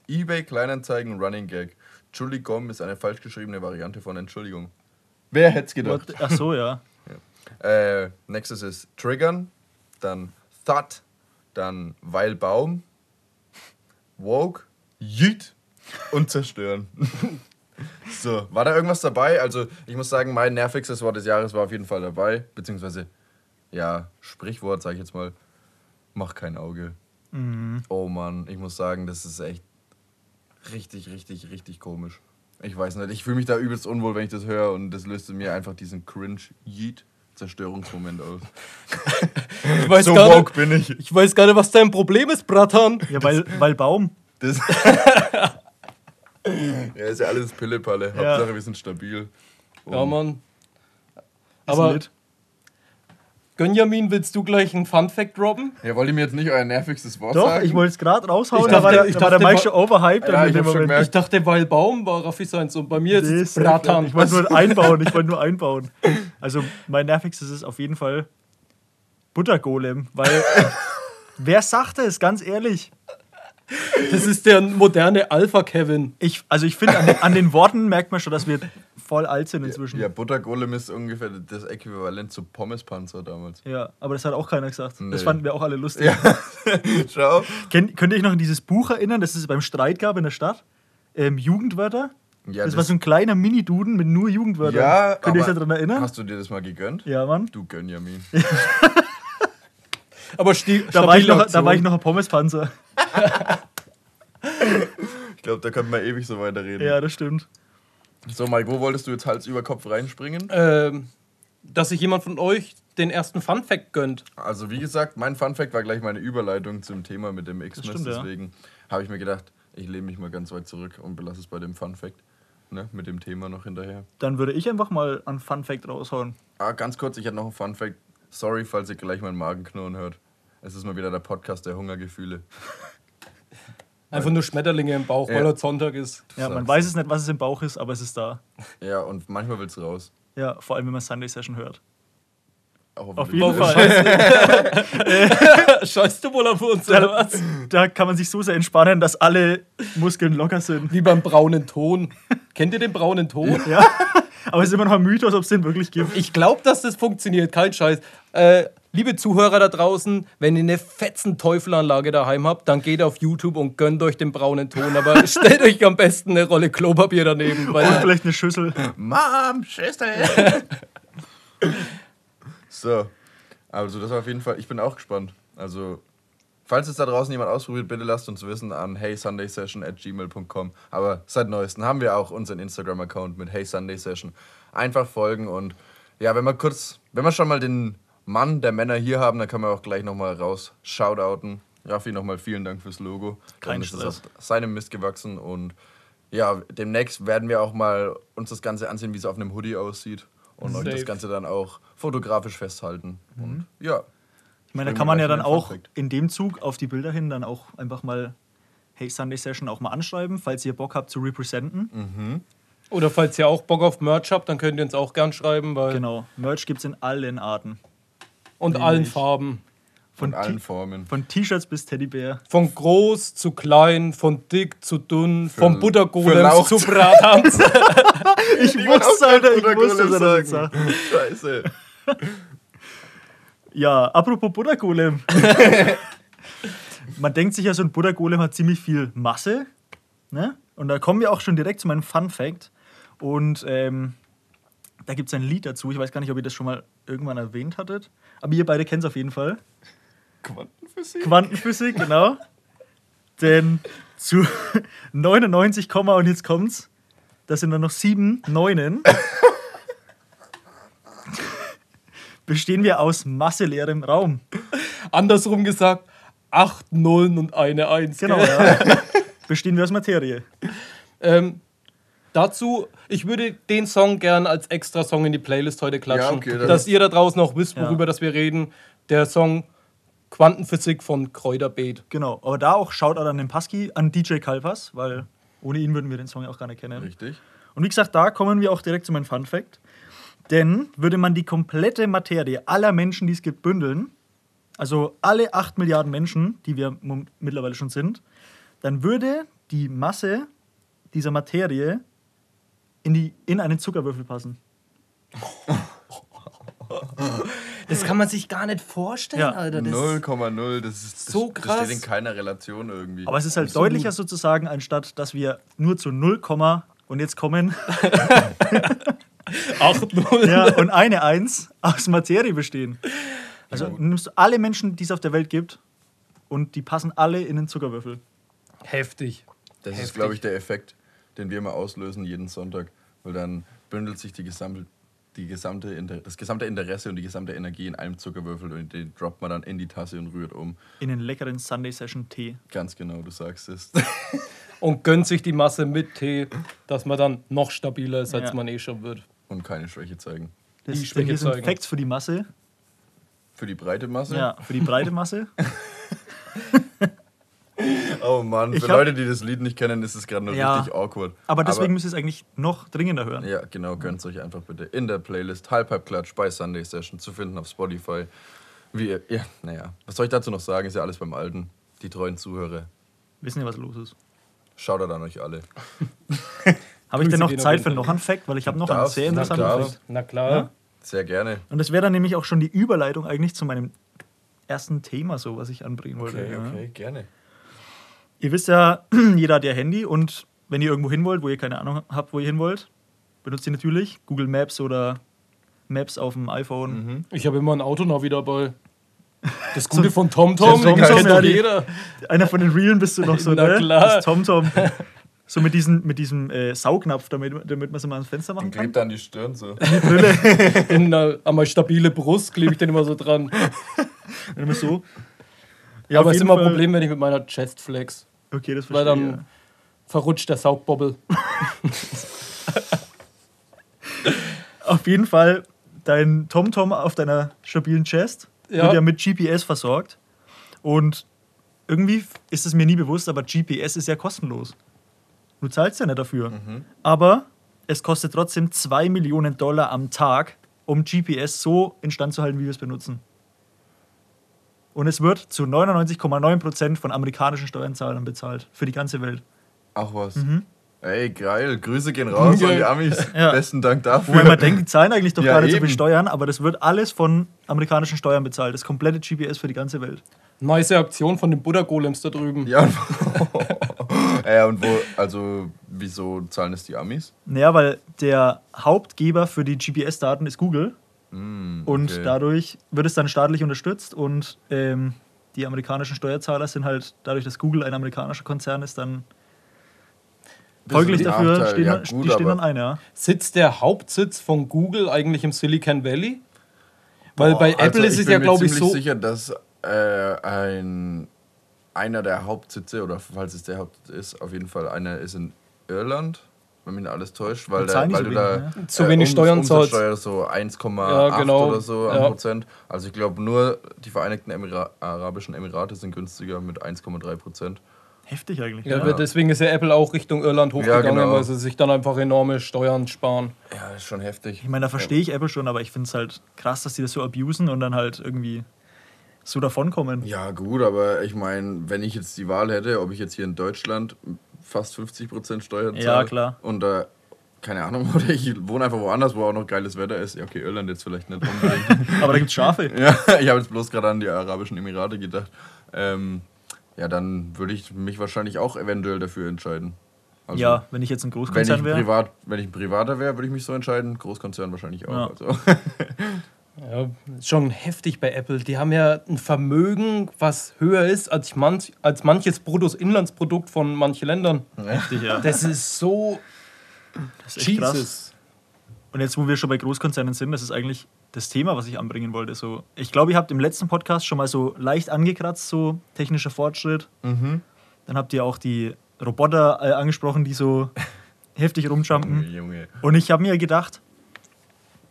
eBay Kleinanzeigen Running Gag. Chulligom ist eine falsch geschriebene Variante von Entschuldigung. Wer hätte es gedacht? What? Ach so, ja. Äh, nächstes ist Triggern, dann Thought, dann Weil Baum, Woke, Yeet und Zerstören. so, war da irgendwas dabei? Also, ich muss sagen, mein nervigstes Wort des Jahres war auf jeden Fall dabei. Beziehungsweise, ja, Sprichwort, sag ich jetzt mal. Mach kein Auge. Mhm. Oh Mann, ich muss sagen, das ist echt richtig, richtig, richtig komisch. Ich weiß nicht, ich fühle mich da übelst unwohl, wenn ich das höre und das löst in mir einfach diesen cringe Yeet Zerstörungsmoment aus. Ich weiß, so gar woke nicht, bin ich. ich weiß gar nicht, was dein Problem ist, Bratan. Ja, weil, weil Baum. Das ja, ist ja alles Pillepalle. Ja. Hauptsache, wir sind stabil. Ja, Und- Mann. Ist Aber lit. Gönjamin, willst du gleich einen Fun-Fact droppen? Ja, wollt ihr mir jetzt nicht euer nervigstes Wort Doch, sagen? ich wollte es gerade raushauen, Ich da war dachte- ich da war der Mike schon overhyped. Ja, ich schon. Ich dachte, weil Baum war Raffi seins und bei mir ist es Bratan. Ich wollte nur einbauen, ich wollte nur einbauen. Also mein nervigstes ist auf jeden Fall Buttergolem, weil wer sagt es, ganz ehrlich? Das ist der moderne Alpha-Kevin. Ich, also ich finde, an, den- an den Worten merkt man schon, dass wir voll alt sind inzwischen. Ja, Ja, Buttergolem ist ungefähr das Äquivalent zu Pommespanzer damals. aber das hat auch keiner gesagt. Das Nee. fanden wir auch alle lustig. Ja, schau. Kennt, könnt ihr euch noch an dieses Buch erinnern, das es beim Streit gab in der Stadt? Ähm, Jugendwörter? Ja, das, war so ein kleiner Mini-Duden mit nur Jugendwörtern. ja, Könnt ihr euch daran erinnern? Hast du dir das mal gegönnt? Ja, Mann. Du Gönjamin. Aber sti Da war, ich noch, da war ich noch ein Pommespanzer. Ich glaube, da könnten wir ewig so weiterreden. Ja, das stimmt. So, Mike, wo wolltest du jetzt Hals über Kopf reinspringen? ähm, dass sich jemand von euch den ersten Fun-Fact gönnt. Also, wie gesagt, mein Funfact war gleich meine Überleitung zum Thema mit dem Xmas. stimmt, ja. Deswegen habe ich mir gedacht, ich lehne mich mal ganz weit zurück und belasse es bei dem Funfact. Ne, mit dem Thema noch hinterher. Dann würde ich einfach mal einen Fun Fact raushauen. Ah, ganz kurz, ich hatte noch einen Funfact. Sorry, falls ihr gleich meinen Magen knurren hört. Es ist mal wieder der Podcast der Hungergefühle. Einfach nur Schmetterlinge im Bauch, Ja. weil heute Sonntag ist. Ja, man weiß es nicht, was es im Bauch ist, aber es ist da. Ja, und manchmal will es raus. Ja, vor allem, wenn man Sunday Session hört. Auch Auf jeden Fall. Scheißt du wohl auf uns oder was? Da kann man sich so sehr entspannen, dass alle Muskeln locker sind. Wie beim braunen Ton. Kennt ihr den braunen Ton? Ja. Aber es ist immer noch ein Mythos, ob es den wirklich gibt. Ich glaube, dass das funktioniert, kein Scheiß. Äh, liebe Zuhörer da draußen, wenn ihr eine fetzen Teufelanlage daheim habt, dann geht auf YouTube und gönnt euch den braunen Ton. Aber stellt euch am besten eine Rolle Klopapier daneben. Und Weil vielleicht eine Schüssel. Mom, Schüssel! so, also das auf jeden Fall, ich bin auch gespannt. Also, falls es da draußen jemand ausprobiert, bitte lasst uns wissen an heysundaysession at gmail.com. Aber seit neuestem haben wir auch unseren Instagram-Account mit Hey Sunday Session. Einfach folgen und Ja, wenn wir kurz, wenn wir schon mal den Mann der Männer hier haben, dann kann man auch gleich nochmal raus shoutouten. Raffi, nochmal vielen Dank fürs Logo. Kein Dann ist es Stress. auf seinem Mist gewachsen und ja, demnächst werden wir auch mal uns das Ganze ansehen, wie es auf einem Hoodie aussieht und euch das Safe. Ganze dann auch fotografisch festhalten. Und ja, Ich meine, da kann man ja dann auch in dem Zug auf die Bilder hin dann auch einfach mal Hey Sunday Session auch mal anschreiben, falls ihr Bock habt zu representen. Oder falls ihr auch Bock auf Merch habt, dann könnt ihr uns auch gern schreiben. Weil Genau. Merch gibt es in allen Arten. Und Nämlich- allen Farben. Von, allen Formen. von T-Shirts bis Teddybär. Von groß zu klein, von dick zu dünn, vom Buttergolem zu Brathans. Ich wusste, Alter, ich wusste, dass er das jetzt sagt. Scheiße. Ja, apropos Buddha Golem. Man denkt sich ja, so ein Buddha Golem hat ziemlich viel Masse. Ne? Und da kommen wir auch schon direkt zu meinem Fun Fact. Und ähm, da gibt es ein Lied dazu. Ich weiß gar nicht, ob ihr das schon mal irgendwann erwähnt hattet. Aber ihr beide kennt es auf jeden Fall. Quantenphysik. Quantenphysik, genau. Denn zu 99, und jetzt kommt's, das sind dann noch sieben Neunen, bestehen wir aus masseleerem Raum. Andersrum gesagt, acht Nullen und eine Eins. Genau, ja. Bestehen wir aus Materie. Ähm, dazu, ich würde den Song gern als extra Song in die Playlist heute klatschen. Ja, okay, dass ihr da draußen auch wisst, Ja. worüber das wir reden. Der Song Quantenphysik von Kräuterbeet. Genau, aber da auch Shoutout an den Pasky, an DJ Kalpas, weil ohne ihn würden wir den Song ja auch gar nicht kennen. Richtig. Und wie gesagt, da kommen wir auch direkt zu meinem Fun Fact. Denn würde man die komplette Materie aller Menschen, die es gibt, bündeln, also alle 8 Milliarden Menschen, die wir mittlerweile schon sind, dann würde die Masse dieser Materie in, die, in einen Zuckerwürfel passen. Das kann man sich gar nicht vorstellen, Ja, Alter. Das 0,0, das ist das, So Das krass. steht in keiner Relation irgendwie. Aber es ist halt Absolut. deutlicher sozusagen, anstatt dass wir nur zu 0, und jetzt kommen 8 Nullen. ja, und eine 1 aus Materie bestehen. Also nimmst du alle Menschen, die es auf der Welt gibt, und die passen alle in den Zuckerwürfel. Heftig. das ist, Heftig. glaube ich, der Effekt, den wir immer auslösen jeden Sonntag. Weil dann bündelt sich die gesamte, die gesamte Inter das gesamte Interesse und die gesamte Energie in einem Zuckerwürfel und den droppt man dann in die Tasse und rührt um. In den leckeren Sunday Session Tee. Ganz genau, du sagst es. Und gönnt sich die Masse mit Tee, dass man dann noch stabiler ist, als Ja. man eh schon wird. und keine Schwäche zeigen. Das, Die Schwäche sind zeigen. Facts für die Masse. Für die breite Masse? Ja, für die breite Masse. Oh Mann, für hab- Leute, die das Lied nicht kennen, ist es gerade noch Ja. richtig awkward. Aber deswegen müsst ihr es eigentlich noch dringender hören. Ja, genau, gönnt euch einfach bitte in der Playlist Halb Halb Klatsch bei Sunday Session zu finden auf Spotify. Wie ihr, ja, naja, was soll ich dazu noch sagen? Ist ja alles beim Alten. Die treuen Zuhörer. Wissen ihr, was los ist? Schaut an euch alle. Habe ich denn noch Zeit für noch einen Fact? Weil ich habe noch einen sehr na interessanten klar. Fact. Na klar. Ja? Sehr gerne. Und das wäre dann nämlich auch schon die Überleitung eigentlich zu meinem ersten Thema, so was ich anbringen wollte. ja. gerne. Ihr wisst ja, jeder hat ja Handy und wenn ihr irgendwo hin wollt, wo ihr keine Ahnung habt, wo ihr hin wollt, benutzt ihr natürlich Google Maps oder Maps auf dem iPhone. Ich habe immer ein Autonavi dabei. Das Gute von TomTom, TomTom, kennt ja, doch die- jeder. Einer von den Reelen bist du noch so, Na ne? klar. Das TomTom. So mit, diesen, mit diesem äh, Saugnapf, damit, damit man es immer ans Fenster machen Und kann. klebt an die Stirn so. In einer, an meine stabile Brust klebe ich den immer so dran. Immer so. Ja, aber es ist immer ein Problem, wenn ich mit meiner Chest flex. Okay, das Weil verstehe ich. dann verrutscht der Saugbobbel. Auf jeden Fall, dein TomTom auf deiner stabilen Chest Ja. wird ja mit GPS versorgt. Und irgendwie ist es mir nie bewusst, aber GPS ist ja kostenlos. Du zahlst ja nicht dafür. Aber es kostet trotzdem 2 Millionen Dollar am Tag, um GPS so instand zu halten, wie wir es benutzen. Und es wird zu 99,9% von amerikanischen Steuerzahlern bezahlt. Für die ganze Welt. Ach was. Ey, geil. Grüße gehen raus an die Amis. Ja. Besten Dank dafür. Wobei man denkt, die zahlen eigentlich doch Ja, gar nicht so viel eben. Steuern, aber das wird alles von amerikanischen Steuern bezahlt. Das komplette GPS für die ganze Welt. Nice Aktion von den Buddha-Golems da drüben. Ja, ja, und wo, also, wieso zahlen es die Amis? Naja, weil der Hauptgeber für die GPS-Daten ist Google Und okay. dadurch wird es dann staatlich unterstützt und ähm, die amerikanischen Steuerzahler sind halt, dadurch, dass Google ein amerikanischer Konzern ist, dann Folglich dafür Nachteil. stehen, Ja, die gut, stehen aber- dann ein, ja. Sitzt der Hauptsitz von Google eigentlich im Silicon Valley? Weil Boah, bei Apple also ist es bin ja, glaube ich, ziemlich so. sicher, dass äh, ein, einer der Hauptsitze, oder falls es der Hauptsitz ist, auf jeden Fall einer ist in Irland, wenn mich alles täuscht, weil, Da weil so du wenig, da ne? Zu wenig Um- Steuern zahlst. Umsatzsteuer so 1,8 Ja, genau. oder so Ja. Prozent. Also ich glaube nur die Vereinigten Emira Arabischen Emirate sind günstiger mit 1,3 Prozent. Heftig eigentlich. Ja, Ja, Deswegen ist ja Apple auch Richtung Irland hochgegangen, genau. weil sie sich dann einfach enorme Steuern sparen. Ja, ist schon heftig. Ich meine, da verstehe ich Apple schon, aber ich finde es halt krass, dass die das so abusen und dann halt irgendwie so davonkommen. Ja, gut, aber ich meine, wenn ich jetzt die Wahl hätte, ob ich jetzt hier in Deutschland fast 50% Steuern zahle. Ja, klar. Und da, keine Ahnung, oder ich wohne einfach woanders, wo auch noch geiles Wetter ist. Ja, okay, Irland jetzt vielleicht nicht unbedingt. Aber da gibt es Schafe. ja, ich habe jetzt bloß gerade an die Arabischen Emirate gedacht. Ähm, ja, dann würde ich mich wahrscheinlich auch eventuell dafür entscheiden. Also, ja, wenn ich jetzt ein Großkonzern wäre. privat, wenn ich ein Privater wäre, würde ich mich so entscheiden. Großkonzern wahrscheinlich auch. Ja. Also. Ja, ist schon heftig bei Apple. Die haben ja ein Vermögen, was höher ist als, manch, als manches Bruttoinlandsprodukt von manchen Ländern. Heftig, ja. Das ist so Das ist echt krass. Jesus. Und jetzt, wo wir schon bei Großkonzernen sind, das ist eigentlich das Thema, was ich anbringen wollte. So, ich glaube, ihr habt im letzten Podcast schon mal so leicht angekratzt, so technischer Fortschritt. Mhm. Dann habt ihr auch die Roboter äh, angesprochen, die so heftig rumjumpen. Junge. Und ich habe mir gedacht,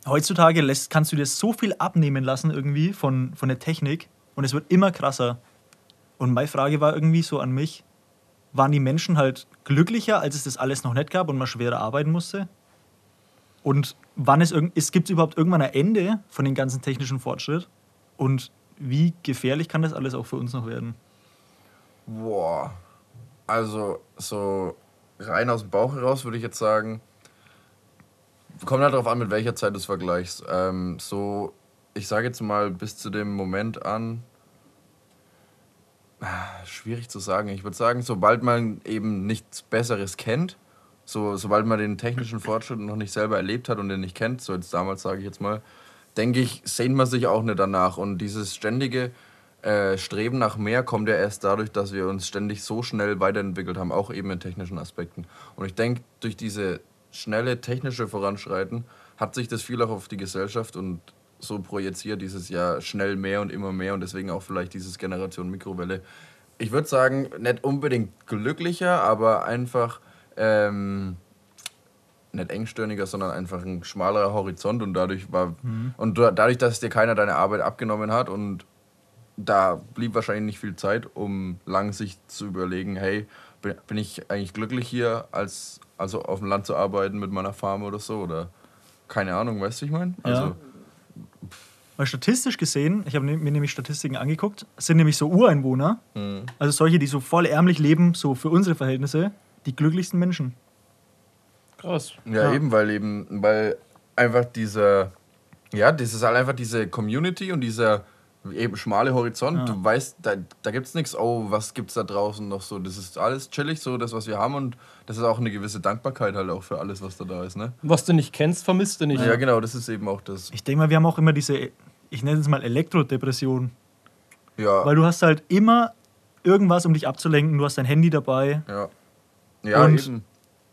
heutzutage lässt, kannst du dir so viel abnehmen lassen irgendwie von, von der Technik und es wird immer krasser. Und meine Frage war irgendwie so an mich, waren die Menschen halt glücklicher, als es das alles noch nicht gab und man schwerer arbeiten musste? Und wann es, es gibt überhaupt irgendwann ein Ende von dem ganzen technischen Fortschritt? Und wie gefährlich kann das alles auch für uns noch werden? Boah. Also, so rein aus dem Bauch heraus würde ich jetzt sagen, kommt halt darauf an, mit welcher Zeit du es vergleichst. Ähm, so, ich sage jetzt mal bis zu dem Moment an, ah, schwierig zu sagen. Ich würde sagen, sobald man eben nichts Besseres kennt, so, sobald man den technischen Fortschritt noch nicht selber erlebt hat und den nicht kennt, so jetzt damals sage ich jetzt mal, denke ich, sehnt man sich auch nicht danach. Und dieses ständige äh, Streben nach mehr kommt ja erst dadurch, dass wir uns ständig so schnell weiterentwickelt haben, auch eben in technischen Aspekten. Und ich denke, durch diese schnelle technische Voranschreiten hat sich das viel auch auf die Gesellschaft und so projiziert, dieses Jahr schnell mehr und immer mehr und deswegen auch vielleicht dieses Generation Mikrowelle. Ich würde sagen, nicht unbedingt glücklicher, aber einfach ähm, nicht engstirniger, sondern einfach ein schmalerer Horizont und dadurch war und da- dadurch, dass dir keiner deine Arbeit abgenommen hat und da blieb wahrscheinlich nicht viel Zeit, um lang sich zu überlegen, hey, bin bin ich eigentlich glücklich hier, als also auf dem Land zu arbeiten mit meiner Farm oder so oder keine Ahnung, weißt du, ich meine? Ja. Also Weil statistisch gesehen, ich habe mir nämlich Statistiken angeguckt, sind nämlich so Ureinwohner, also solche, die so voll ärmlich leben, so für unsere Verhältnisse, die glücklichsten Menschen. Krass. Ja, Ja. eben, weil eben, weil einfach dieser, ja, das ist halt einfach diese Community und dieser eben schmale Horizont. Ja. Du weißt, da, da gibt es nichts, oh, was gibt's da draußen noch so. Das ist alles chillig, so das, was wir haben und das ist auch eine gewisse Dankbarkeit halt auch für alles, was da da ist, ne? Was du nicht kennst, vermisst du nicht. Ja, genau, das ist eben auch das. Ich denke mal, wir haben auch immer diese, ich nenne es mal Elektrodepression, Ja, weil du hast halt immer irgendwas, um dich abzulenken, du hast dein Handy dabei ja. Ja, Und- eben.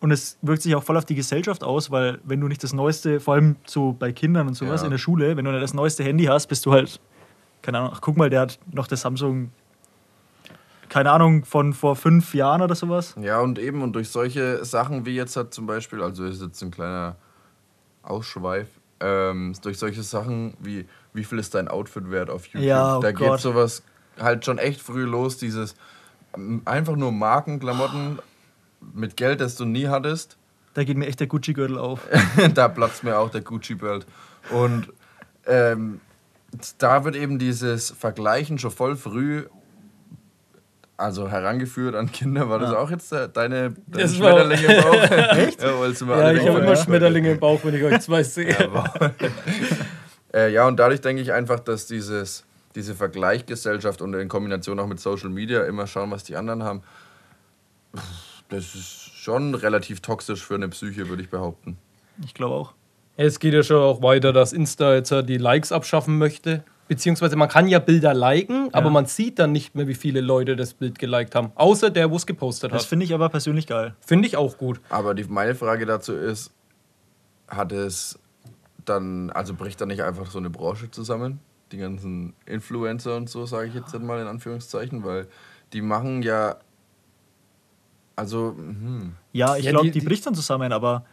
und es wirkt sich auch voll auf die Gesellschaft aus, weil wenn du nicht das neueste, vor allem so bei Kindern und sowas Ja. in der Schule, wenn du nicht das neueste Handy hast, bist du halt, keine Ahnung, ach, guck mal, der hat noch das Samsung, keine Ahnung, von vor fünf Jahren oder sowas. Ja, und eben, und durch solche Sachen wie jetzt hat zum Beispiel, also ist jetzt ein kleiner Ausschweif, ähm, durch solche Sachen wie, wie viel ist dein Outfit wert auf YouTube? Ja, oh da Gott. geht sowas halt schon echt früh los, dieses ähm, einfach nur Markenklamotten mit Geld, das du nie hattest. Da geht mir echt der Gucci-Gürtel auf. da platzt mir auch der Gucci-Belt. Und ähm, da wird eben dieses Vergleichen schon voll früh also herangeführt an Kinder. War das Ja. auch jetzt deine, deine Schmetterlinge im Bauch? Echt? Ja, wolltest du mal Ja, ich habe immer Schmetterlinge im Bauch, wenn ich euch zwei sehe. Äh, ja, und dadurch denke ich einfach, dass dieses, diese Vergleichgesellschaft und in Kombination auch mit Social Media immer schauen, was die anderen haben, das ist schon relativ toxisch für eine Psyche, würde ich behaupten. Ich glaube auch. Es geht ja schon auch weiter, dass Insta jetzt ja die Likes abschaffen möchte. Beziehungsweise man kann ja Bilder liken, aber Ja. man sieht dann nicht mehr, wie viele Leute das Bild geliked haben. Außer der, wo es gepostet Das hat. finde ich aber persönlich geil. Finde ich auch gut. Aber die, meine Frage dazu ist, hat es dann, also bricht da nicht einfach so eine Branche zusammen? Die ganzen Influencer und so, sage ich jetzt mal in Anführungszeichen, weil die machen ja, also, hm, Ja, ich Ja, glaube, die- die, die- bricht dann zusammen, aber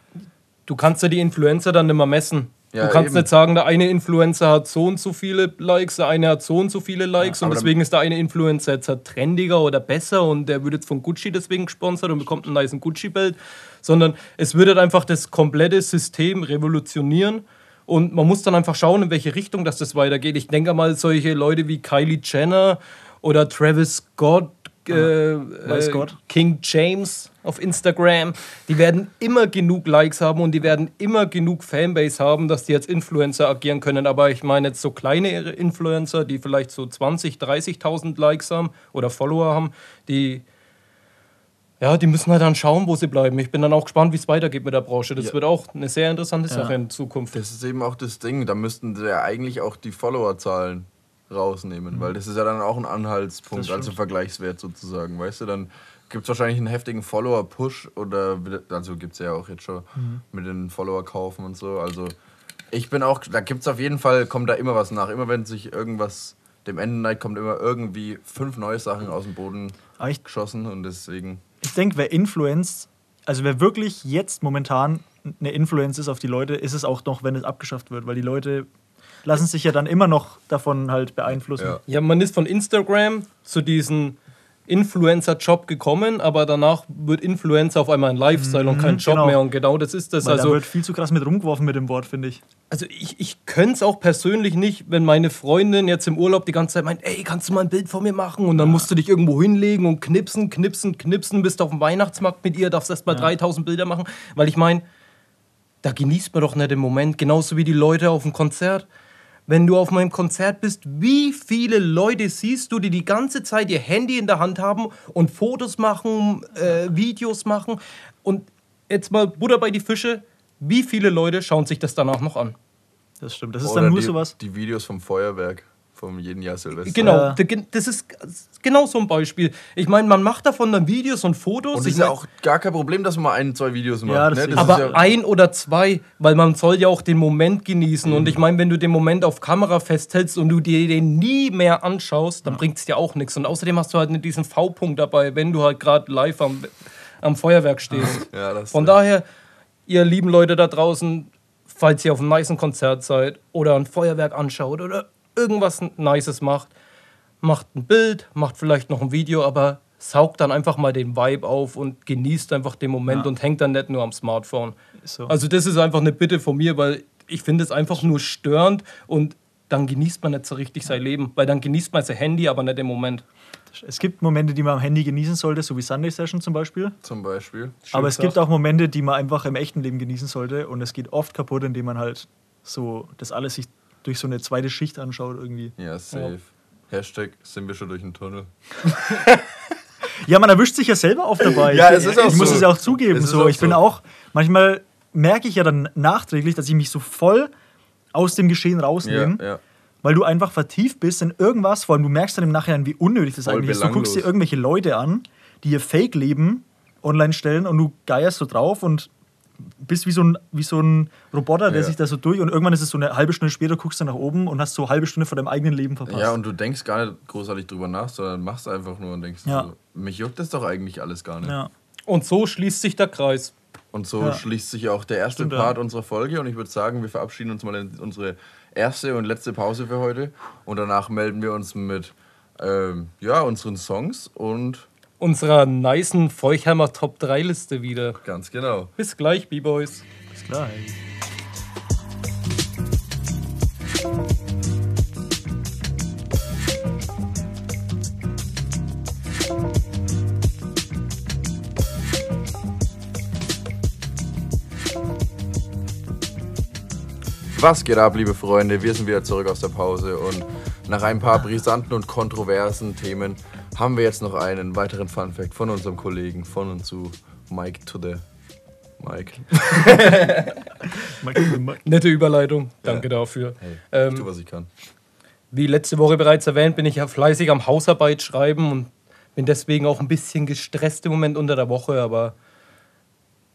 Du kannst ja die Influencer dann nicht mehr messen. Ja, du kannst eben. nicht sagen, der eine Influencer hat so und so viele Likes, der eine hat so und so viele Likes Ja, und deswegen ist der eine Influencer jetzt halt trendiger oder besser und der wird jetzt von Gucci deswegen gesponsert und bekommt einen nice Gucci-Bild, sondern es würde halt einfach das komplette System revolutionieren und man muss dann einfach schauen, in welche Richtung dass das weitergeht. Ich denke mal, solche Leute wie Kylie Jenner oder Travis Scott, äh, äh, Gott. King James auf Instagram, die werden immer genug Likes haben und die werden immer genug Fanbase haben, dass die als Influencer agieren können. Aber ich meine jetzt so kleine Influencer, die vielleicht so 20, 30.000 Likes haben oder Follower haben, die ja, die müssen halt dann schauen, wo sie bleiben. Ich bin dann auch gespannt, wie es weitergeht mit der Branche. Das Ja. wird auch eine sehr interessante Ja. Sache in Zukunft. das ist eben auch das Ding, da müssten sie ja eigentlich auch die Followerzahlen rausnehmen, weil das ist ja dann auch ein Anhaltspunkt, Mhm. Also. Vergleichswert sozusagen, weißt du, dann gibt es wahrscheinlich einen heftigen Follower-Push oder, also gibt es ja auch jetzt schon Mhm. mit den Follower-Kaufen und so, also ich bin auch, da gibt es auf jeden Fall, kommt da immer was nach, immer wenn sich irgendwas dem Ende neigt, kommt immer irgendwie fünf neue Sachen aus dem Boden ich, geschossen und deswegen, ich denke, wer influenzt, also wer wirklich jetzt momentan eine Influence ist auf die Leute, ist es auch noch, wenn es abgeschafft wird, weil die Leute lassen sich ja dann immer noch davon halt beeinflussen. Ja. Ja, man ist von Instagram zu diesem Influencer-Job gekommen, aber danach wird Influencer auf einmal ein Lifestyle und kein Job genau. mehr. Und genau das ist das. Weil da Also, wird viel zu krass mit rumgeworfen mit dem Wort, finde ich. also ich, ich könnte es auch persönlich nicht, wenn meine Freundin jetzt im Urlaub die ganze Zeit meint, ey, kannst du mal ein Bild von mir machen? Und dann musst du dich irgendwo hinlegen und knipsen, knipsen, knipsen, bist auf dem Weihnachtsmarkt mit ihr, darfst erst mal 3000 Bilder machen. Weil ich meine, da genießt man doch nicht den Moment, genauso wie die Leute auf dem Konzert. Wenn du auf meinem Konzert bist, wie viele Leute siehst du, die die ganze Zeit ihr Handy in der Hand haben und Fotos machen, äh, Videos machen? Und jetzt mal Butter bei die Fische, wie viele Leute schauen sich das danach noch an? Das stimmt. Das ist oder dann nur die, sowas. die Videos vom Feuerwerk, vom jeden Jahr Silvester. Genau, Ja. da- das ist genau so ein Beispiel. Ich meine, man macht davon dann Videos und Fotos. Und es ist ja auch gar kein Problem, dass man mal ein, zwei Videos macht. Ja, das ne? ist aber ja, ein oder zwei, weil man soll ja auch den Moment genießen. Mhm. Und ich meine, wenn du den Moment auf Kamera festhältst und du dir den nie mehr anschaust, dann bringt es dir auch nichts. Und außerdem hast du halt nicht diesen V-Punkt dabei, wenn du halt gerade live am, am Feuerwerk stehst. ja, das Von daher, ihr lieben Leute da draußen, falls ihr auf einem niceen Konzert seid oder ein Feuerwerk anschaut oder irgendwas Nices macht, macht ein Bild, macht vielleicht noch ein Video, aber saugt dann einfach mal den Vibe auf und genießt einfach den Moment Ja. und hängt dann nicht nur am Smartphone. So. Also das ist einfach eine Bitte von mir, weil ich finde es einfach nur störend und dann genießt man nicht so richtig sein Leben, weil dann genießt man sein Handy, aber nicht den Moment. Es gibt Momente, die man am Handy genießen sollte, so wie Sunday Session zum Beispiel. zum Beispiel. Aber es gibt auch Momente, die man einfach im echten Leben genießen sollte. Und es geht oft kaputt, indem man halt so das alles sich durch so eine zweite Schicht anschaut irgendwie. Ja, safe. Hashtag sind wir schon durch den Tunnel. Ja, man erwischt sich ja selber oft dabei. Ja, es ist auch ich muss so. es ja auch zugeben. So. auch Ich bin so. auch, manchmal merke ich ja dann nachträglich, dass ich mich so voll aus dem Geschehen rausnehme. Ja, ja. Weil du einfach vertieft bist in irgendwas, vor allem du merkst dann im Nachhinein, wie unnötig das Voll eigentlich ist. Du guckst dir belanglos. irgendwelche Leute an, die ihr Fake-Leben online stellen und du geierst so drauf und bist wie so ein, wie so ein Roboter, der Ja. sich da so durch und irgendwann ist es so eine halbe Stunde später, guckst du nach oben und hast so eine halbe Stunde von deinem eigenen Leben verpasst. ja, und du denkst gar nicht großartig drüber nach, sondern machst einfach nur und denkst, Ja. so, mich juckt das doch eigentlich alles gar nicht. ja. Und so schließt sich der Kreis. Und so Ja. schließt sich auch der erste Stimmt, ja. Part unserer Folge und ich würde sagen, wir verabschieden uns mal in unsere erste und letzte Pause für heute und danach melden wir uns mit ähm, ja, unseren Songs und Unserer nicen Feuchheimer Top 3 Liste wieder. ganz genau. Bis gleich, B-Boys. Klar. Ey. Was geht ab, liebe Freunde? Wir sind wieder zurück aus der Pause und nach ein paar brisanten und kontroversen Themen haben wir jetzt noch einen weiteren Funfact von unserem Kollegen, von und zu Mike to the Mike. Gucken, mal- Nette Überleitung. Danke dafür. Hey, Ähm, ich tu, was ich kann. Wie letzte Woche bereits erwähnt, bin ich ja fleißig am Hausarbeit schreiben und bin deswegen auch ein bisschen gestresst im Moment unter der Woche, aber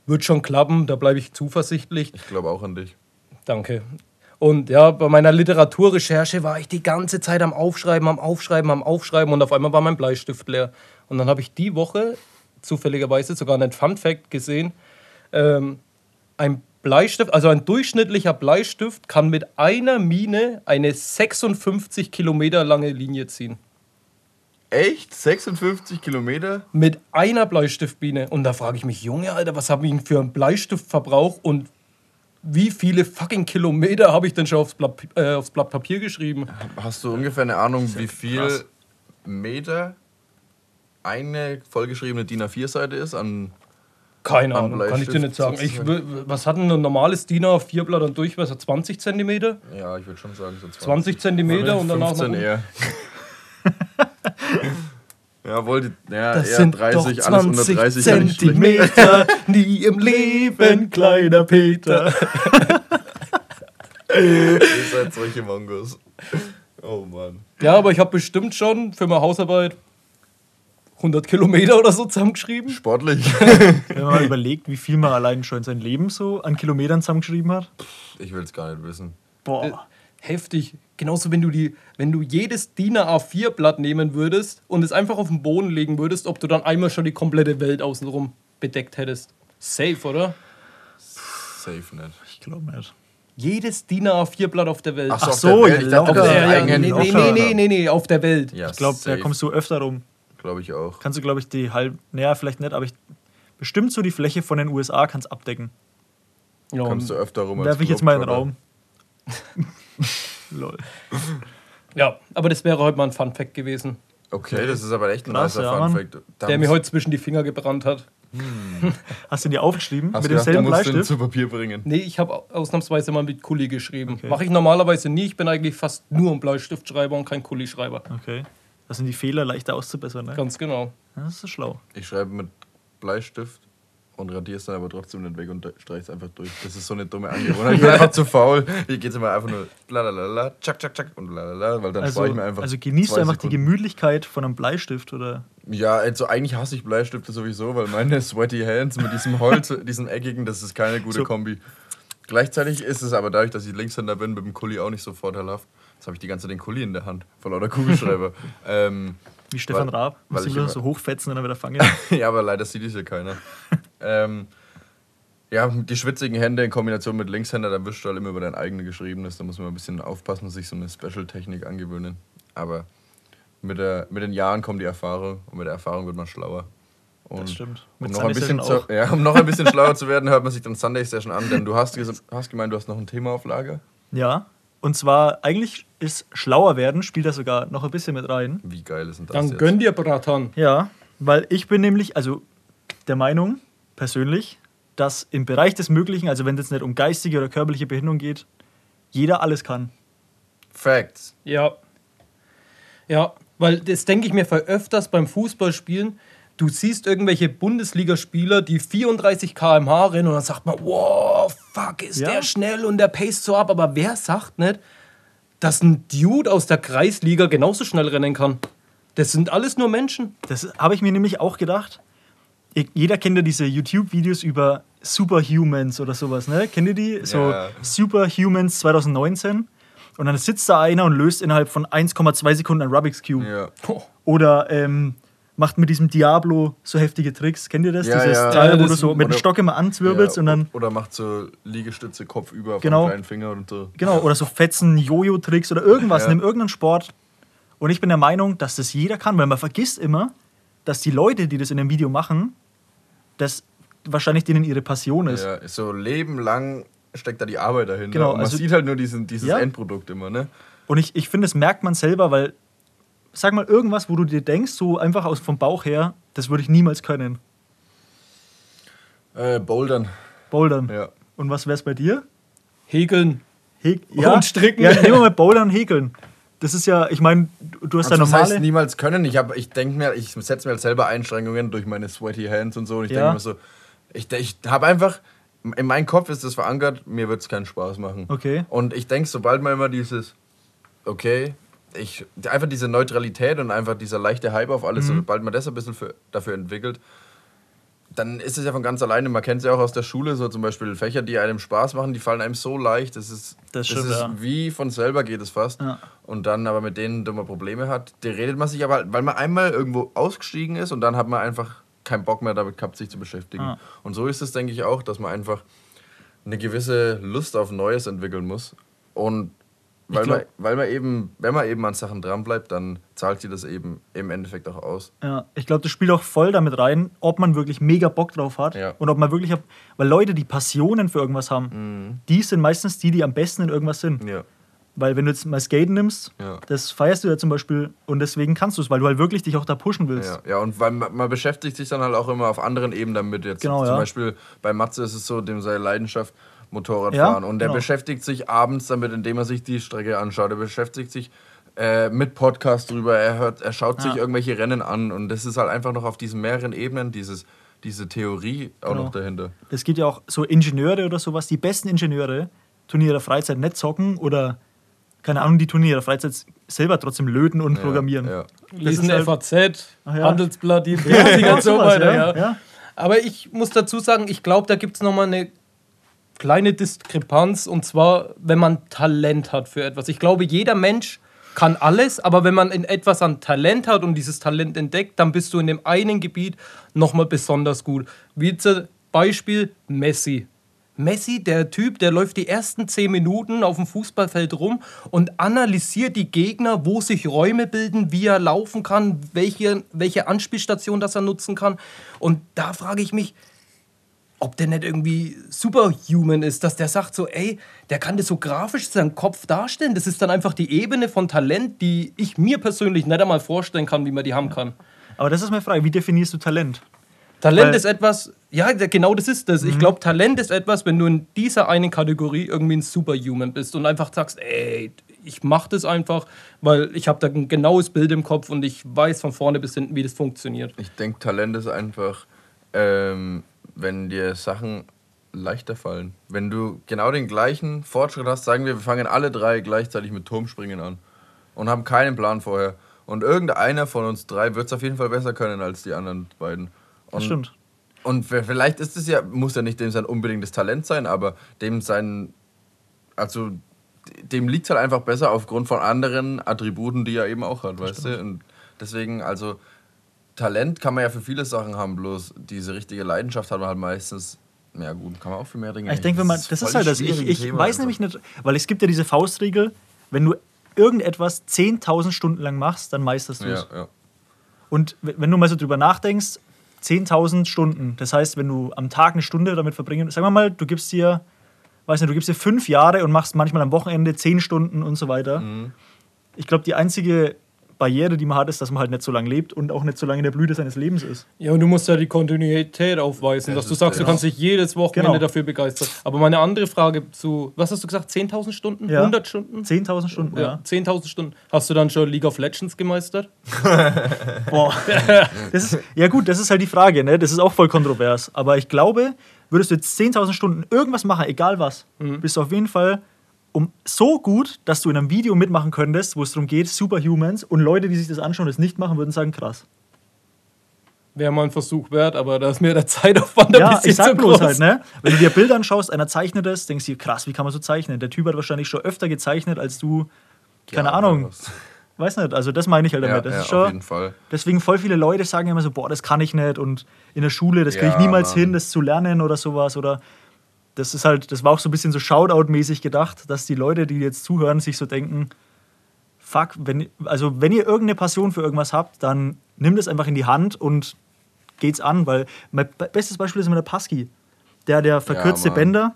wird schon klappen, da bleibe ich zuversichtlich. Ich glaube auch an dich. Danke. Und ja, bei meiner Literaturrecherche war ich die ganze Zeit am Aufschreiben, am Aufschreiben, am Aufschreiben und auf einmal war mein Bleistift leer. Und dann habe ich die Woche zufälligerweise sogar einen Fun Fact gesehen. Ähm, ein Bleistift, also ein durchschnittlicher Bleistift kann mit einer Mine eine 56 Kilometer lange Linie ziehen. Echt? 56 Kilometer? Mit einer Bleistiftbiene. Und da frage ich mich, Junge, Alter, was habe ich für einen Bleistiftverbrauch und wie viele fucking Kilometer habe ich denn schon aufs Blatt, äh, aufs Blatt Papier geschrieben? Hast du ungefähr eine Ahnung, wie viel krass. Meter eine vollgeschriebene DIN A4-Seite ist an Keine Ahnung, kann ich dir nicht sagen. Ich, was hat denn ein normales DIN A4-Blatt an Durchmesser? 20 Zentimeter? Ja, ich würde schon sagen, so 20. 20 Zentimeter und danach noch 15 eher. ja, wollte, ja, Das sind 30, doch alles unter 20 30 ja nicht schlecht. Zentimeter, nie im Leben, kleiner Peter. Ihr seid solche Mongos. Oh Mann. Ja, aber ich habe bestimmt schon für meine Hausarbeit 100 Kilometer oder so zusammengeschrieben. Sportlich. Wenn man mal überlegt, wie viel man allein schon in seinem Leben so an Kilometern zusammengeschrieben hat. Ich will es gar nicht wissen. Boah. Heftig. Genauso, wenn du, die, wenn du jedes DIN A4-Blatt nehmen würdest und es einfach auf den Boden legen würdest, ob du dann einmal schon die komplette Welt außenrum bedeckt hättest. Safe, oder? Safe nicht. Ich glaube nicht. Jedes DIN A4-Blatt auf der Welt. Ach so, auf der ja, locker. das ist ja, nee, nee, nee, nee, nee, auf der Welt. Ja, Ich glaube, da kommst du öfter rum. Glaube ich auch. Kannst du, glaube ich, die halb, naja, vielleicht nicht, aber ich, bestimmt so die Fläche von den USA kannst abdecken. Ja, Kommst du öfter rum als Werfe ich jetzt mal in den. Raum. Lol. ja, aber das wäre heute mal ein Fun-Fact gewesen, Okay, das ist aber echt ein Krass, nicer ja, Fun Mann. Fact. Da der mir heute zwischen die Finger gebrannt hat. Hast du ihn dir aufgeschrieben? hast mit gedacht, demselben du musst den Bleistift? zu Papier bringen. Nee, ich habe ausnahmsweise mal mit Kuli geschrieben. Okay. Mache ich normalerweise nie. Ich bin eigentlich fast nur ein Bleistiftschreiber und kein Kuli-Schreiber. Okay. Das sind die Fehler leichter auszubessern, ne? Ganz genau. Das ist schlau. Ich schreibe mit Bleistift und radiere es dann aber trotzdem nicht weg und streiche es einfach durch. Das ist so eine dumme Angewohnheit. Ich bin einfach zu faul. Hier geht es immer einfach nur lalalala, tschak, tschak, tschak und lalala, weil dann Also, spare ich mir einfach. also genießt du einfach die Sekunden. Gemütlichkeit von einem Bleistift oder Ja, also eigentlich hasse ich Bleistifte sowieso, weil meine Sweaty Hands mit diesem Holz, diesem eckigen, das ist keine gute So. Kombi. Gleichzeitig ist es aber dadurch, dass ich Linkshänder bin, mit dem Kuli auch nicht so vorteilhaft. Jetzt habe ich die ganze Zeit den Kuli in der Hand, von lauter Kugelschreiber. ähm, wie Stefan Weil- Raab? weil ich immer- so hochfetzen und dann wieder fangen. ja, aber leider sieht es ja keiner. ähm, ja, die schwitzigen Hände in Kombination mit Linkshänder, da wischst du halt immer über dein eigenes Geschriebenes. Da muss man ein bisschen aufpassen und sich so eine Special-Technik angewöhnen. Aber mit, der, mit den Jahren kommt die Erfahrung und mit der Erfahrung wird man schlauer. Und Das stimmt. Um Mit noch, ein bisschen zu, ja, um noch ein bisschen schlauer zu werden, hört man sich dann Sunday Session an, denn du hast, hast gemeint, du hast noch ein Thema auf Lager. Ja. Und zwar, eigentlich ist schlauer werden, spielt da sogar noch ein bisschen mit rein. Wie geil ist denn das Dann jetzt? gönn dir, Bratan. Ja, weil ich bin nämlich, also der Meinung, persönlich, dass im Bereich des Möglichen, also wenn es jetzt nicht um geistige oder körperliche Behinderung geht, jeder alles kann. Facts. Ja. Ja, weil das denke ich mir voll öfters beim Fußballspielen. Du siehst irgendwelche Bundesligaspieler, die 34 km/h rennen und dann sagt man, wow, fuck, ist Ja. der schnell und der paced so ab. Aber wer sagt nicht, dass ein Dude aus der Kreisliga genauso schnell rennen kann? Das sind alles nur Menschen. Das habe ich mir nämlich auch gedacht. Ich- Jeder kennt ja diese YouTube-Videos über Superhumans oder sowas, ne? Kennt ihr die? So Ja. Superhumans 2019. Und dann sitzt da einer und löst innerhalb von 1,2 Sekunden ein Rubik's Cube. Ja. Oh, Oder ähm, macht mit diesem Diablo so heftige Tricks. Kennt ihr das? Ja, Dieses ja. Teil, Ja, wo das- du so mit dem Stock immer anzwirbelst Ja, und dann. Oder macht so Liegestütze kopfüber auf Genau. den kleinen Finger und so. Genau, oder so fetzen Jojo-Tricks oder irgendwas, Ja. nimm irgendeinen Sport. Und ich bin der Meinung, dass das jeder kann, weil man vergisst immer, dass die Leute, die das in dem Video machen, das wahrscheinlich denen ihre Passion ist. Ja, so Leben lang steckt da die Arbeit dahinter. Genau, und man also- sieht halt nur diesen, dieses Ja. Endprodukt immer, ne? Und ich, ich finde, das merkt man selber, weil, sag mal, irgendwas, wo du dir denkst, so einfach aus vom Bauch her, das würde ich niemals können. Äh, Bouldern. Bouldern. Ja. Und was wäre es bei dir? Häkeln. He Und stricken. Ja, nehmen wir mal Bouldern und Häkeln. Das ist ja, ich meine, du hast Also ja das normale. heißt niemals können. Ich, ich denke mir, ich setze mir halt selber Einschränkungen durch meine sweaty hands und so. Und ich Ja. denke mir so, ich, ich habe einfach, in meinem Kopf ist das verankert, mir wird es keinen Spaß machen. Okay. Und ich denke, sobald man immer dieses, okay, ich, einfach diese Neutralität und einfach dieser leichte Hype auf alles, mhm. sobald man das ein bisschen für, dafür entwickelt, dann ist es ja von ganz alleine. Man kennt es ja auch aus der Schule, so zum Beispiel Fächer, die einem Spaß machen, die fallen einem so leicht. Das ist, das, stimmt, das ist ja. wie von selber geht es fast. Ja. Und dann aber mit denen, die man Probleme hat, die redet man sich aber, weil man einmal irgendwo ausgestiegen ist und dann hat man einfach keinen Bock mehr damit gehabt, sich zu beschäftigen. Ja. Und so ist es, denke ich, auch, dass man einfach eine gewisse Lust auf Neues entwickeln muss. Und weil, glaub, man, weil man eben, wenn man eben an Sachen dranbleibt, dann zahlt sie das eben im Endeffekt auch aus. Ja, ich glaube, das spielt auch voll damit rein, ob man wirklich mega Bock drauf hat ja. und ob man wirklich, weil Leute, die Passionen für irgendwas haben, mhm. die sind meistens die, die am besten in irgendwas sind. Ja. Weil wenn du jetzt mal Skaten nimmst, ja. das feierst du ja zum Beispiel und deswegen kannst du es, weil du halt wirklich dich auch da pushen willst. Ja, ja und weil man, man, beschäftigt sich dann halt auch immer auf anderen Ebenen damit. Jetzt genau, zum Beispiel bei Matze ist es so, dem seine Leidenschaft Motorradfahren. Ja, und der genau. beschäftigt sich abends damit, indem er sich die Strecke anschaut. Er beschäftigt sich äh, mit Podcast drüber, er, hört, er schaut ja. sich irgendwelche Rennen an. Und das ist halt einfach noch auf diesen mehreren Ebenen, dieses, diese Theorie auch genau. noch dahinter. Es gibt ja auch so Ingenieure oder sowas, die besten Ingenieure tun in ihrer Freizeit nicht zocken oder keine Ahnung, die tun in ihrer Freizeit selber trotzdem löten und ja, programmieren. Ja. Lesen halt, FAZ, ja. Handelsblatt, die ja, und so weiter. Ja. Aber ich muss dazu sagen, ich glaube, da gibt es nochmal eine kleine Diskrepanz und zwar, wenn man Talent hat für etwas. Ich glaube, jeder Mensch kann alles, aber wenn man in etwas an Talent hat und dieses Talent entdeckt, dann bist du in dem einen Gebiet nochmal besonders gut. Wie zum Beispiel Messi. Messi, der Typ, der läuft die ersten zehn Minuten auf dem Fußballfeld rum und analysiert die Gegner, wo sich Räume bilden, wie er laufen kann, welche, welche Anspielstation das er nutzen kann. Und da frage ich mich, ob der nicht irgendwie superhuman ist, dass der sagt so, ey, der kann das so grafisch seinen Kopf darstellen. Das ist dann einfach die Ebene von Talent, die ich mir persönlich nicht einmal vorstellen kann, wie man die haben kann. Aber das ist meine Frage, wie definierst du Talent? Talent Weil ist etwas, ja, genau das ist das. Mhm. Ich glaube, Talent ist etwas, wenn du in dieser einen Kategorie irgendwie ein Superhuman bist und einfach sagst, ey, ich mache das einfach, weil ich habe da ein genaues Bild im Kopf und ich weiß von vorne bis hinten, wie das funktioniert. Ich denke, Talent ist einfach ähm, wenn dir Sachen leichter fallen. Wenn du genau den gleichen Fortschritt hast, sagen wir, wir fangen alle drei gleichzeitig mit Turmspringen an und haben keinen Plan vorher. Und irgendeiner von uns drei wird es auf jeden Fall besser können als die anderen beiden. Und, das stimmt. Und vielleicht ist es ja, muss ja nicht dem sein unbedingtes Talent sein, aber dem sein, also dem liegt es halt einfach besser aufgrund von anderen Attributen, die er eben auch hat, das weißt stimmt. du? Und deswegen, also Talent kann man ja für viele Sachen haben, bloß diese richtige Leidenschaft hat man halt meistens. Ja, gut, kann man auch für mehr Dinge. Ich denke, wenn man, das ist halt das. Ich, ich weiß einfach. nämlich nicht, weil es gibt ja diese Faustregel, wenn du irgendetwas 10.000 Stunden lang machst, dann meisterst du es. Ja, ja. Und wenn du mal so drüber nachdenkst, 10.000 Stunden, das heißt, wenn du am Tag eine Stunde damit verbringen, sagen wir mal, du gibst dir, weiß nicht, du gibst dir fünf Jahre und machst manchmal am Wochenende zehn Stunden und so weiter. Mhm. Ich glaube, die einzige Barriere, die man hat, ist, dass man halt nicht so lange lebt und auch nicht so lange in der Blüte seines Lebens ist. Ja, und du musst ja die Kontinuität aufweisen, das dass du sagst, genau. du kannst dich jedes Wochenende genau. dafür begeistern. Aber meine andere Frage zu, was hast du gesagt, 10.000 Stunden? Ja. 100 Stunden? 10.000 Stunden, ja. ja. 10.000 Stunden. Hast du dann schon League of Legends gemeistert? Boah. Das ist, ja gut, das ist halt die Frage, ne? das ist auch voll kontrovers. Aber ich glaube, würdest du jetzt 10.000 Stunden irgendwas machen, egal was, mhm. bist du auf jeden Fall um so gut, dass du in einem Video mitmachen könntest, wo es darum geht, Superhumans und Leute, die sich das anschauen, das nicht machen, würden sagen, krass. Wäre mal ein Versuch wert, aber da ist mir der Zeitaufwand ein ja, bisschen ich sag bloß halt, ne? Wenn du dir Bilder anschaust, einer zeichnet es, denkst du dir, krass, wie kann man so zeichnen? Der Typ hat wahrscheinlich schon öfter gezeichnet, als du, keine ja, Ahnung. Weiß nicht, also das meine ich halt damit. Ja, das ist schon, auf jeden Fall. Deswegen voll viele Leute sagen immer so, boah, das kann ich nicht und in der Schule, das kriege ich niemals Mann. hin, das zu lernen oder sowas oder das ist halt, das war auch so ein bisschen so Shoutout-mäßig gedacht, dass die Leute, die jetzt zuhören, sich so denken, fuck, wenn, also wenn ihr irgendeine Passion für irgendwas habt, dann nimmt es einfach in die Hand und geht's an, weil mein bestes Beispiel ist immer der Pasky. Der, der verkürzte ja, Bänder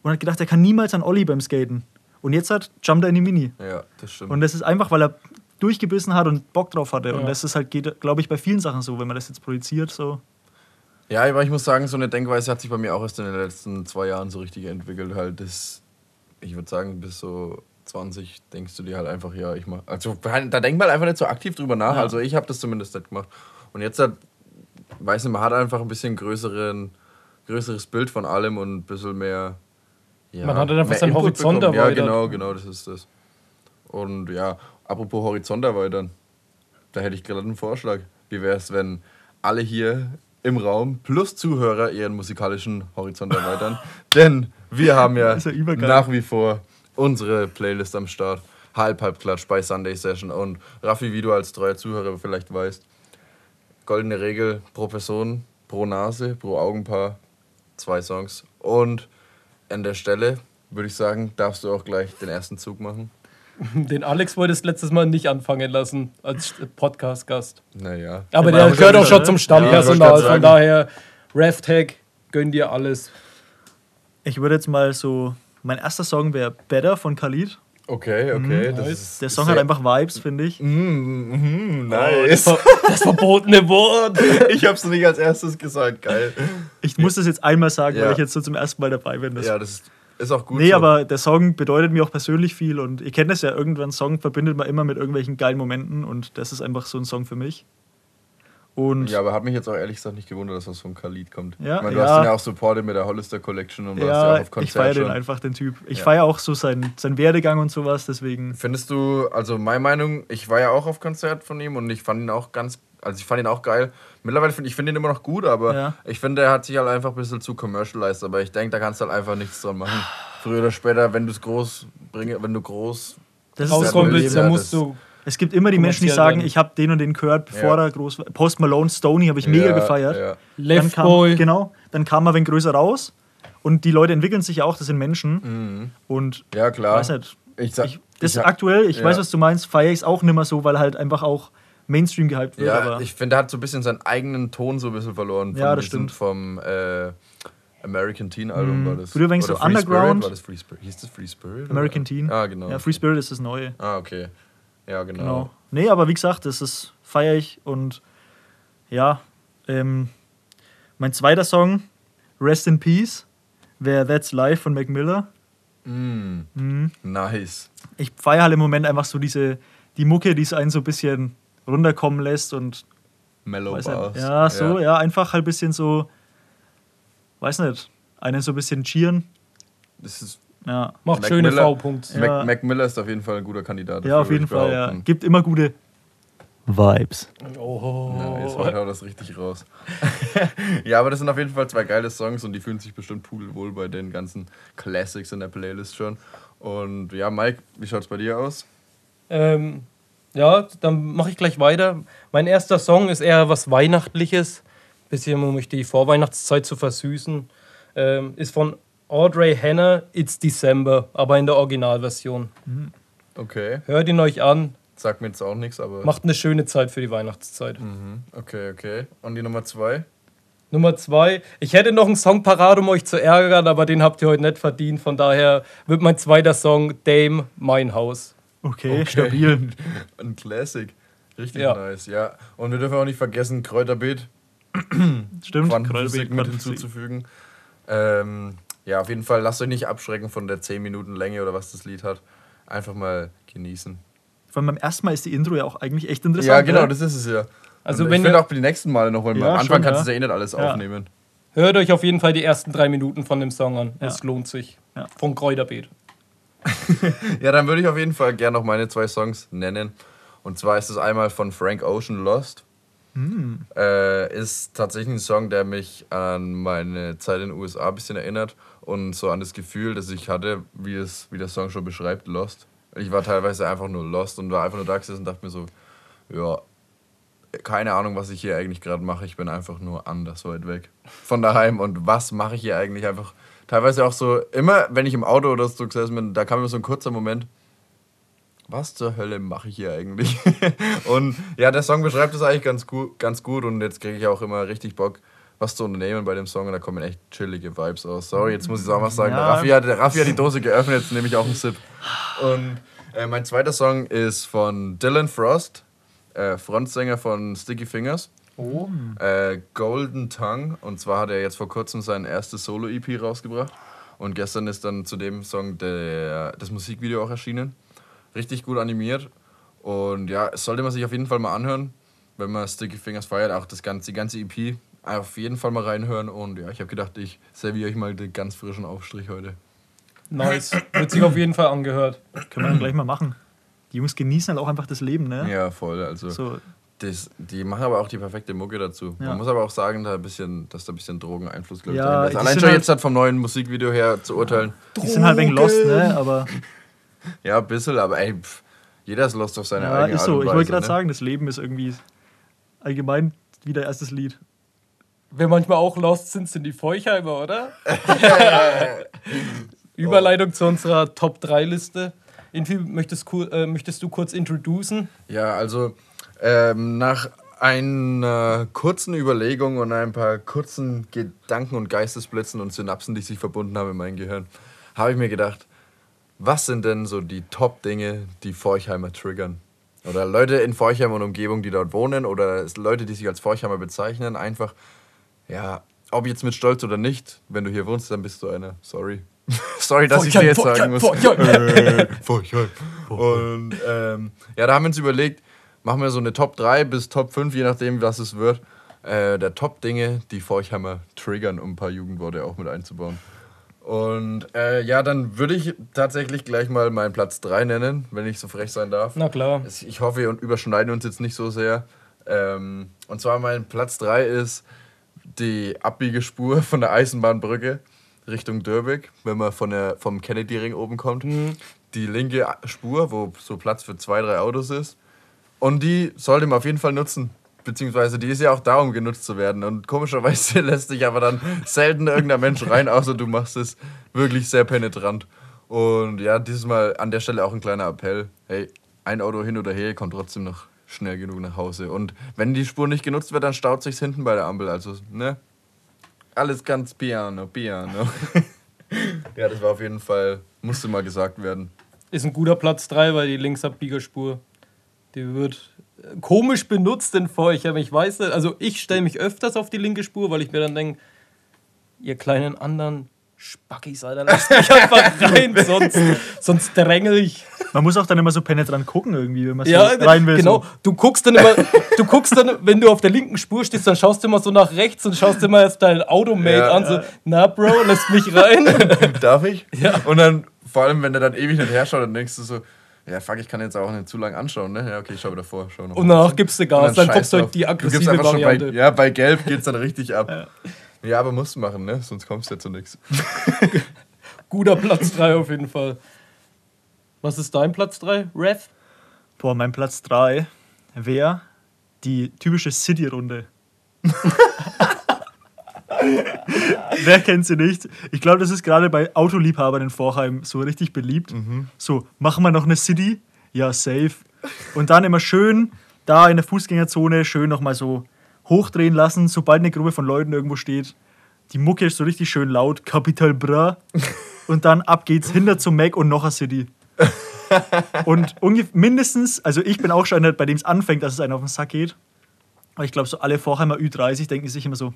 und hat gedacht, er kann niemals an Olli beim Skaten. Und jetzt hat jumpt er in die Mini. Ja, das stimmt. Und das ist einfach, weil er durchgebissen hat und Bock drauf hatte. Ja. Und das ist halt, geht, glaube ich, bei vielen Sachen so, wenn man das jetzt projiziert, so. Ja, aber ich muss sagen, so eine Denkweise hat sich bei mir auch erst in den letzten zwei Jahren so richtig entwickelt. Halt das, ich würde sagen, bis so 20 denkst du dir halt einfach, ja, ich mach. Also da denkt man einfach nicht so aktiv drüber nach. Ja. Also ich habe das zumindest nicht gemacht. Und jetzt hat, weiß nicht, man hat einfach ein bisschen größeren, größeres Bild von allem und ein bisschen mehr. Ja, man hat einfach seinen Horizont dabei. Ja, genau, genau, das ist das. Und ja, apropos Horizont erweitern, da hätte ich gerade einen Vorschlag. Wie wäre es, wenn alle hier im Raum plus Zuhörer ihren musikalischen Horizont erweitern? Denn wir haben ja, ja nach wie vor unsere Playlist am Start. Halb, halb Klatsch bei Sunday Session. Und Raffi, wie du als treuer Zuhörer vielleicht weißt, goldene Regel pro Person, pro Nase, pro Augenpaar, zwei Songs. Und an der Stelle würde ich sagen, darfst du auch gleich den ersten Zug machen. Den Alex wolltest letztes Mal nicht anfangen lassen als Podcast-Gast. Naja. Aber Der gehört auch schon zum? Stammpersonal. Ja, von daher, RevTag, gönn dir alles. Ich würde jetzt mal so. Mein erster Song wäre Better von Khalid. Okay, okay. das nice. ist Der Song hat einfach Vibes, finde ich. Mm, mm, Das, nice. ver das verbotene Wort. ich hab's nicht als erstes gesagt, geil. Ich muss das jetzt einmal sagen, Ja. weil ich jetzt so zum ersten Mal dabei bin. Das Ja, das ist, ist auch gut. nee, so. aber der Song bedeutet mir auch persönlich viel und ihr kennt das ja, irgendwann Song verbindet man immer mit irgendwelchen geilen Momenten und das ist einfach so ein Song für mich. Und Ja, aber hat mich jetzt auch ehrlich gesagt nicht gewundert, dass was von Khalid kommt. Ja, ich meine, du ja. hast ihn ja auch supported mit der Hollister Collection und warst ja ja, auch auf ich Konzert feiere den einfach, den Typ. Ich Ja. feiere auch so seinen, seinen Werdegang und sowas, deswegen. Findest du, also meine Meinung, ich war ja auch auf Konzert von ihm und ich fand ihn auch ganz, also ich fand ihn auch geil. Mittlerweile finde ich finde ihn immer noch gut, aber Ja. ich finde, er hat sich halt einfach ein bisschen zu commercialized. Aber ich denke, da kannst du halt einfach nichts dran machen. Früher oder später, wenn du es groß bringe, wenn du groß Das ja, dann musst du. Es gibt immer die Menschen, die sagen, ich habe den und den gehört, bevor Ja. er groß war. Post Malone, Stoney habe ich mega Ja, gefeiert. Ja. Dann Left kam, Boy. Genau, dann kam er wenig größer raus und die Leute entwickeln sich ja auch, das sind Menschen. Mhm. Und ja, klar. weiß nicht, Ich sag, ich, das ich hab- aktuell, ich ja. weiß, was du meinst, feiere ich es auch nicht mehr so, weil halt einfach auch Mainstream gehypt wird. Ja, aber ich finde, er hat so ein bisschen seinen eigenen Ton so ein bisschen verloren. Ja, das diesem- stimmt. Vom äh, American Teen Album Mhm. war das. Früher war so Free Underground. Spirit? War das Free Spirit? Hieß das Free Spirit? American oder? Teen. Ah, genau. ja, Free Spirit ist das Neue. Ah, okay. Ja, genau. Genau. Nee, aber wie gesagt, das ist feiere ich und ja, ähm, mein zweiter Song, Rest in Peace, wäre That's Life von Mac Miller. Mm, Mhm. nice. Ich feiere halt im Moment einfach so diese, die Mucke, die es einen so ein bisschen runterkommen lässt und Mellow weiß Bars. nicht, ja, so, ja. einfach halt ein bisschen so, weiß nicht, einen so ein bisschen cheeren. Das ist, Ja, Macht Mac schöne V-Punkte. Ja. Mac, Mac Miller ist auf jeden Fall ein guter Kandidat. ja auf jeden ich Fall, ja. Gibt immer gute Vibes. Oh. Nice, heute haut das richtig raus. ja, aber das sind auf jeden Fall zwei geile Songs und die fühlen sich bestimmt pudelwohl bei den ganzen Classics in der Playlist schon. Und ja, Mike, wie schaut's bei dir aus? Ähm, ja, dann mache ich gleich weiter. Mein erster Song ist eher was Weihnachtliches, bisschen um mich die Vorweihnachtszeit zu versüßen. Ähm, ist von Audrey Hanna, It's December, aber in der Originalversion. Okay, Hört ihn euch an, sagt mir jetzt auch nichts, aber. macht eine schöne Zeit für die Weihnachtszeit. Mhm, okay, okay. Und die Nummer zwei? Nummer zwei, ich hätte noch einen Song parat, um euch zu ärgern, aber den habt ihr heute nicht verdient. Von daher wird mein zweiter Song Dame, Mein Haus. Okay, stabil. Ein Classic. Richtig Ja. nice, ja. Und wir dürfen auch nicht vergessen, Kräuterbeet, Stimmt. Kräuterbeet, mit hinzuzufügen. Ähm, ja, auf jeden Fall, lasst euch nicht abschrecken von der 10 Minuten Länge oder was das Lied hat. Einfach mal genießen. Vor allem beim ersten Mal ist die Intro ja auch eigentlich echt interessant. ja, genau, ne? das ist es ja. Also Und wenn ich finde ihr- auch für die nächsten Male noch, weil Ja, am Anfang schon, kannst du ja. ja eh nicht alles Ja. aufnehmen. Hört euch auf jeden Fall die ersten drei Minuten von dem Song an. Ja. Es lohnt sich. Ja. Von Kräuterbeet. Ja, dann würde ich auf jeden Fall gerne noch meine zwei Songs nennen. Und zwar ist es einmal von Frank Ocean Lost. Äh, ist tatsächlich ein Song, der mich an meine Zeit in den USA ein bisschen erinnert und so an das Gefühl, das ich hatte, wie, es, wie der Song schon beschreibt, Lost. Ich war teilweise einfach nur lost und war einfach nur da gesessen und dachte mir so, ja, keine Ahnung, was ich hier eigentlich gerade mache. Ich bin einfach nur anders weit weg von daheim. Und was mache ich hier eigentlich einfach? Teilweise auch so, immer wenn ich im Auto oder so gesessen bin, da kam immer so ein kurzer Moment, was zur Hölle mache ich hier eigentlich? und ja, der Song beschreibt es eigentlich ganz gut, ganz gut und jetzt kriege ich auch immer richtig Bock, was zu unternehmen bei dem Song und da kommen echt chillige Vibes aus. Sorry, jetzt muss ich es auch mal sagen. Ja. Raffi hat, Raffi hat die Dose geöffnet, jetzt nehme ich auch einen Sip. Und äh, mein zweiter Song ist von Dylan Frost, äh, Frontsänger von Sticky Fingers. Oh. Äh, Golden Tongue. Und zwar hat er jetzt vor kurzem sein erstes Solo-EP rausgebracht. Und gestern ist dann zu dem Song der, das Musikvideo auch erschienen. Richtig gut animiert. Und ja, sollte man sich auf jeden Fall mal anhören, wenn man Sticky Fingers feiert. Auch das ganze, die ganze EP. Auf jeden Fall mal reinhören. Und ja, ich habe gedacht, ich serviere euch mal den ganz frischen Aufstrich heute. Nice. Wird sich auf jeden Fall angehört. Können wir dann gleich mal machen. die Jungs genießen halt auch einfach das Leben, ne? Ja, voll. Also So, das, die machen aber auch die perfekte Mucke dazu. Ja. Man muss aber auch sagen, da ein bisschen, dass da ein bisschen Drogeneinfluss, glaube ich, Ja, drin ist. Allein schon halt- jetzt halt vom neuen Musikvideo her zu urteilen. die sind halt wegen Lost, ne? Aber Ja, ein bisschen, aber ey, pff, jeder ist lost auf seine ja, eigene ist Art so. und Ich Weise. wollte gerade ne? sagen, das Leben ist irgendwie allgemein wieder erstes Lied. Wer manchmal auch lost sind, sind die Feuchheimer, oder? Überleitung zu unserer Top 3 Liste. Infi, möchtest, äh, möchtest du kurz introducen? Ja, also ähm, nach einer kurzen Überlegung und ein paar kurzen Gedanken und Geistesblitzen und Synapsen, die sich verbunden haben in meinem Gehirn, habe ich mir gedacht, was sind denn so die Top-Dinge, die Forchheimer triggern? Oder Leute in Forchheim und Umgebung, die dort wohnen, oder Leute, die sich als Forchheimer bezeichnen, einfach, ja, ob jetzt mit Stolz oder nicht, wenn du hier wohnst, dann bist du einer. Sorry. Sorry, dass ich dir jetzt sagen muss. Äh, Forchheim. Und ähm, ja, da haben wir uns überlegt, machen wir so eine Top 3 bis Top 5, je nachdem, was es wird, äh, der Top-Dinge, die Forchheimer triggern, um ein paar Jugendworte auch mit einzubauen. Und äh, ja, dann würde ich tatsächlich gleich mal meinen Platz 3 nennen, wenn ich so frech sein darf. Na klar. Ich hoffe, wir überschneiden uns jetzt nicht so sehr. Ähm, und zwar mein Platz 3 ist die Abbiegespur von der Eisenbahnbrücke Richtung Dürbeck, wenn man von der, vom Kennedy-Ring oben kommt. Die linke Spur, wo so Platz für zwei, drei Autos ist. Und die sollte man auf jeden Fall nutzen. Beziehungsweise die ist ja auch da, um genutzt zu werden. Und komischerweise lässt sich aber dann selten irgendein Mensch rein, außer du machst es wirklich sehr penetrant. Und ja, dieses Mal an der Stelle auch ein kleiner Appell. Hey, ein Auto hin oder her, kommt trotzdem noch schnell genug nach Hause. Und wenn die Spur nicht genutzt wird, dann staut sich's hinten bei der Ampel. Also, ne? Alles ganz piano, piano. ja, das war auf jeden Fall, musste mal gesagt werden. Ist ein guter Platz 3, weil die Linksabbiegerspur, die wird äh, komisch benutzt in Feuchheim. Ich weiß nicht, also ich stelle mich öfters auf die linke Spur, weil ich mir dann denke, ihr kleinen anderen Spackis, Alter, lasst mich einfach rein, sonst, sonst drängel ich. Man muss auch dann immer so penetrant gucken, irgendwie, wenn man so Ja, rein will. genau. So. Du guckst dann immer, du guckst dann, wenn du auf der linken Spur stehst, dann schaust du immer so nach rechts und schaust dir mal erst dein Automate Ja. an, so, na Bro, lässt mich rein. Darf ich? Ja. Und dann, vor allem, wenn der dann ewig nicht herschaut, dann denkst du so, ja, fuck, ich kann jetzt auch nicht zu lang anschauen, ne? Ja, okay, ich schau wieder vor. Schau noch Und danach gibst du Und Gas, dann scheiß kommst du halt die Du aggressive schon Variante. Bei, ja, bei Gelb geht's dann richtig ab. Ja, aber musst du machen, ne? Sonst kommst du ja zu nichts. Guter Platz 3 auf jeden Fall. Was ist dein Platz 3, Rev? Boah, mein Platz 3 wäre die typische City-Runde. Wer kennt sie nicht? Ich glaube, das ist gerade bei Autoliebhabern in Vorheim so richtig beliebt. So, machen wir noch eine City? Ja, safe. Und dann immer schön da in der Fußgängerzone schön nochmal so hochdrehen lassen, sobald eine Gruppe von Leuten irgendwo steht. Die Mucke ist so richtig schön laut, Capital Bra. Und dann ab geht's hinter zum Mac und noch eine City. Und mindestens, also ich bin auch schon einer, bei dem es anfängt, dass es einen auf den Sack geht. Aber ich glaube, so alle Vorheimer Ü30 denken sich immer so,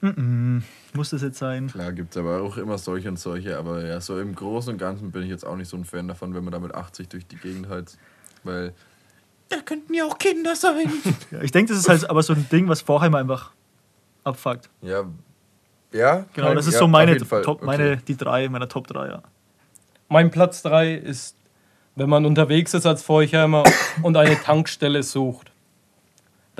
mm -mm, muss das jetzt sein? Klar, gibt's aber auch immer solche und solche, aber ja, so im Großen und Ganzen bin ich jetzt auch nicht so ein Fan davon, wenn man da mit 80 durch die Gegend heizt. Weil. Da könnten ja auch Kinder sein. Ja, ich denke, das ist halt aber so ein Ding, was Vorheimer einfach abfuckt. ja. Ja, Genau, das ist ja, so meine. Top, Okay. meine die drei, meiner Top 3, ja. Mein Platz 3 ist, wenn man unterwegs ist als Feuchheimer und eine Tankstelle sucht.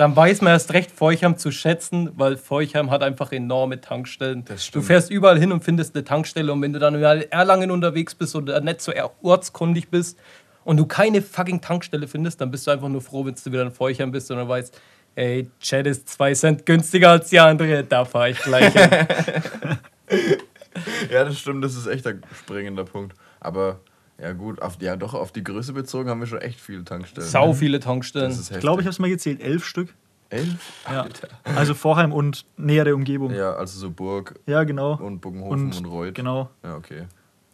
Dann weiß man erst recht Feuchheim zu schätzen, weil Feuchheim hat einfach enorme Tankstellen. Das Du fährst überall hin und findest eine Tankstelle und wenn du dann in Erlangen unterwegs bist oder nicht so ortskundig bist und du keine fucking Tankstelle findest, dann bist du einfach nur froh, wenn du wieder in Feuchheim bist und dann weißt, ey, Chat ist 2 Cent günstiger als die andere, da fahre ich gleich hin. Ja, das stimmt, das ist echt ein springender Punkt. Aber ja gut, auf, ja doch, auf die Größe bezogen haben wir schon echt viele Tankstellen. Sau viele Tankstellen. Das ist heftig. Ich glaube, ich habe es mal gezählt, elf Stück. Elf? Ja. Also Vorheim und nähere Umgebung. Ja, Ja, also so Burg genau. und Bogenhofen und, Und Reuth. Genau. Ja, okay.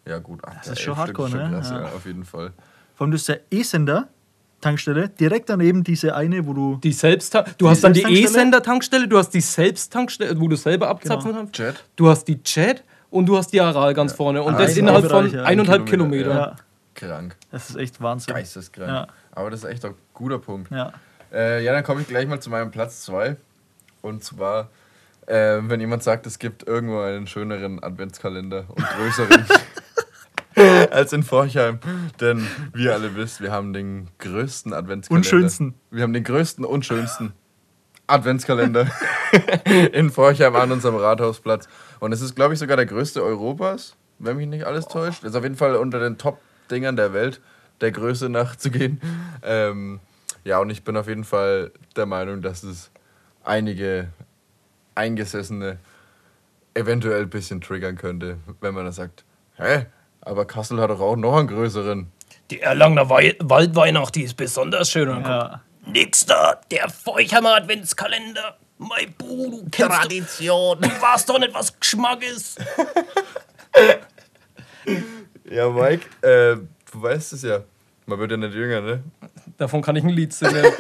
Ja, gut. Ach, Das ja, ist schon elf Stück hardcore, ne? krass, ja. Ja. auf jeden Fall. Vor allem, das ist der E-Sender, Tankstelle, direkt daneben diese eine, wo du. Die selbst du hast dann die? E-Sender-Tankstelle, du hast die Selbsttankstelle, wo du selber abzapfen Genau. kannst. Jet? Du hast die Chat und du hast die Aral ganz vorne. Und Ah, das innerhalb von eineinhalb Kilometer, Kilometer. Ja, Krank. das ist echt Wahnsinn. Geisteskrank. Ja. Aber das ist echt ein guter Punkt. Ja. Äh, ja, dann komme ich gleich mal zu meinem Platz 2. Und zwar, äh, wenn jemand sagt, es gibt irgendwo einen schöneren Adventskalender und größeren. als in Forchheim. Denn, wie ihr alle wisst, wir haben den größten Adventskalender. Und schönsten. Wir haben den größten und schönsten Adventskalender in Forchheim an unserem Rathausplatz. Und es ist, glaube ich, sogar der größte Europas, wenn mich nicht alles täuscht. Ist auf jeden Fall unter den Top-Dingern der Welt, der Größe nachzugehen. Ähm, ja, und ich bin auf jeden Fall der Meinung, dass es einige Eingesessene eventuell ein bisschen triggern könnte, wenn man da sagt, hä, aber Kassel hat doch auch noch einen größeren. Die Erlanger Wei- Waldweihnacht, die ist besonders schön. Ja. Nächster, der Feuchhammer Adventskalender. Mein Bu, du kennst Tradition. Du, du warst doch nicht was Geschmackes. Ja, Mike, äh, du weißt es ja. Man wird ja nicht jünger, ne? Davon kann ich ein Lied singen.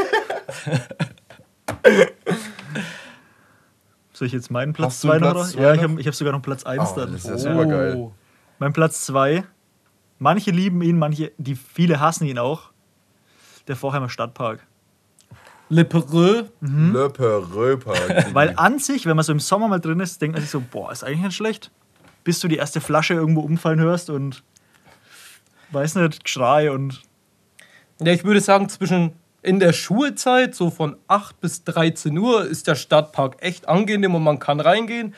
Soll ich jetzt meinen Platz Hast du 2 einen noch? Platz oder? zwei Ja, ich habe ich hab sogar noch Platz 1 Oh, dann. das ist ja super geil. Oh. Mein Platz 2. Manche lieben ihn, manche, die viele hassen ihn auch. Der Vorheimer Stadtpark. Lipperö. Le Perreux-Park. Weil an sich, wenn man so im Sommer mal drin ist, denkt man sich so, boah, ist eigentlich nicht schlecht. Bis du die erste Flasche irgendwo umfallen hörst und weiß nicht, Geschrei und Ja, ich würde sagen, zwischen in der Schulzeit, so von 8 bis 13 Uhr, ist der Stadtpark echt angenehm und man kann reingehen.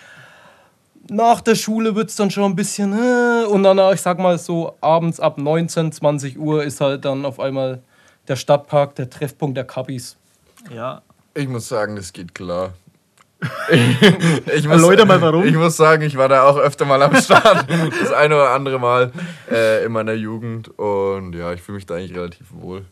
Nach der Schule wird es dann schon ein bisschen. Äh, und danach, ich sag mal so, abends ab 19, 20 Uhr ist halt dann auf einmal der Stadtpark der Treffpunkt der Kabbis. Ja. Ich muss sagen, das geht klar. ich muss, Erläuter mal, warum. Ich muss sagen, ich war da auch öfter mal am Start. Das eine oder andere Mal äh, in meiner Jugend. Und ja, ich fühle mich da eigentlich relativ wohl.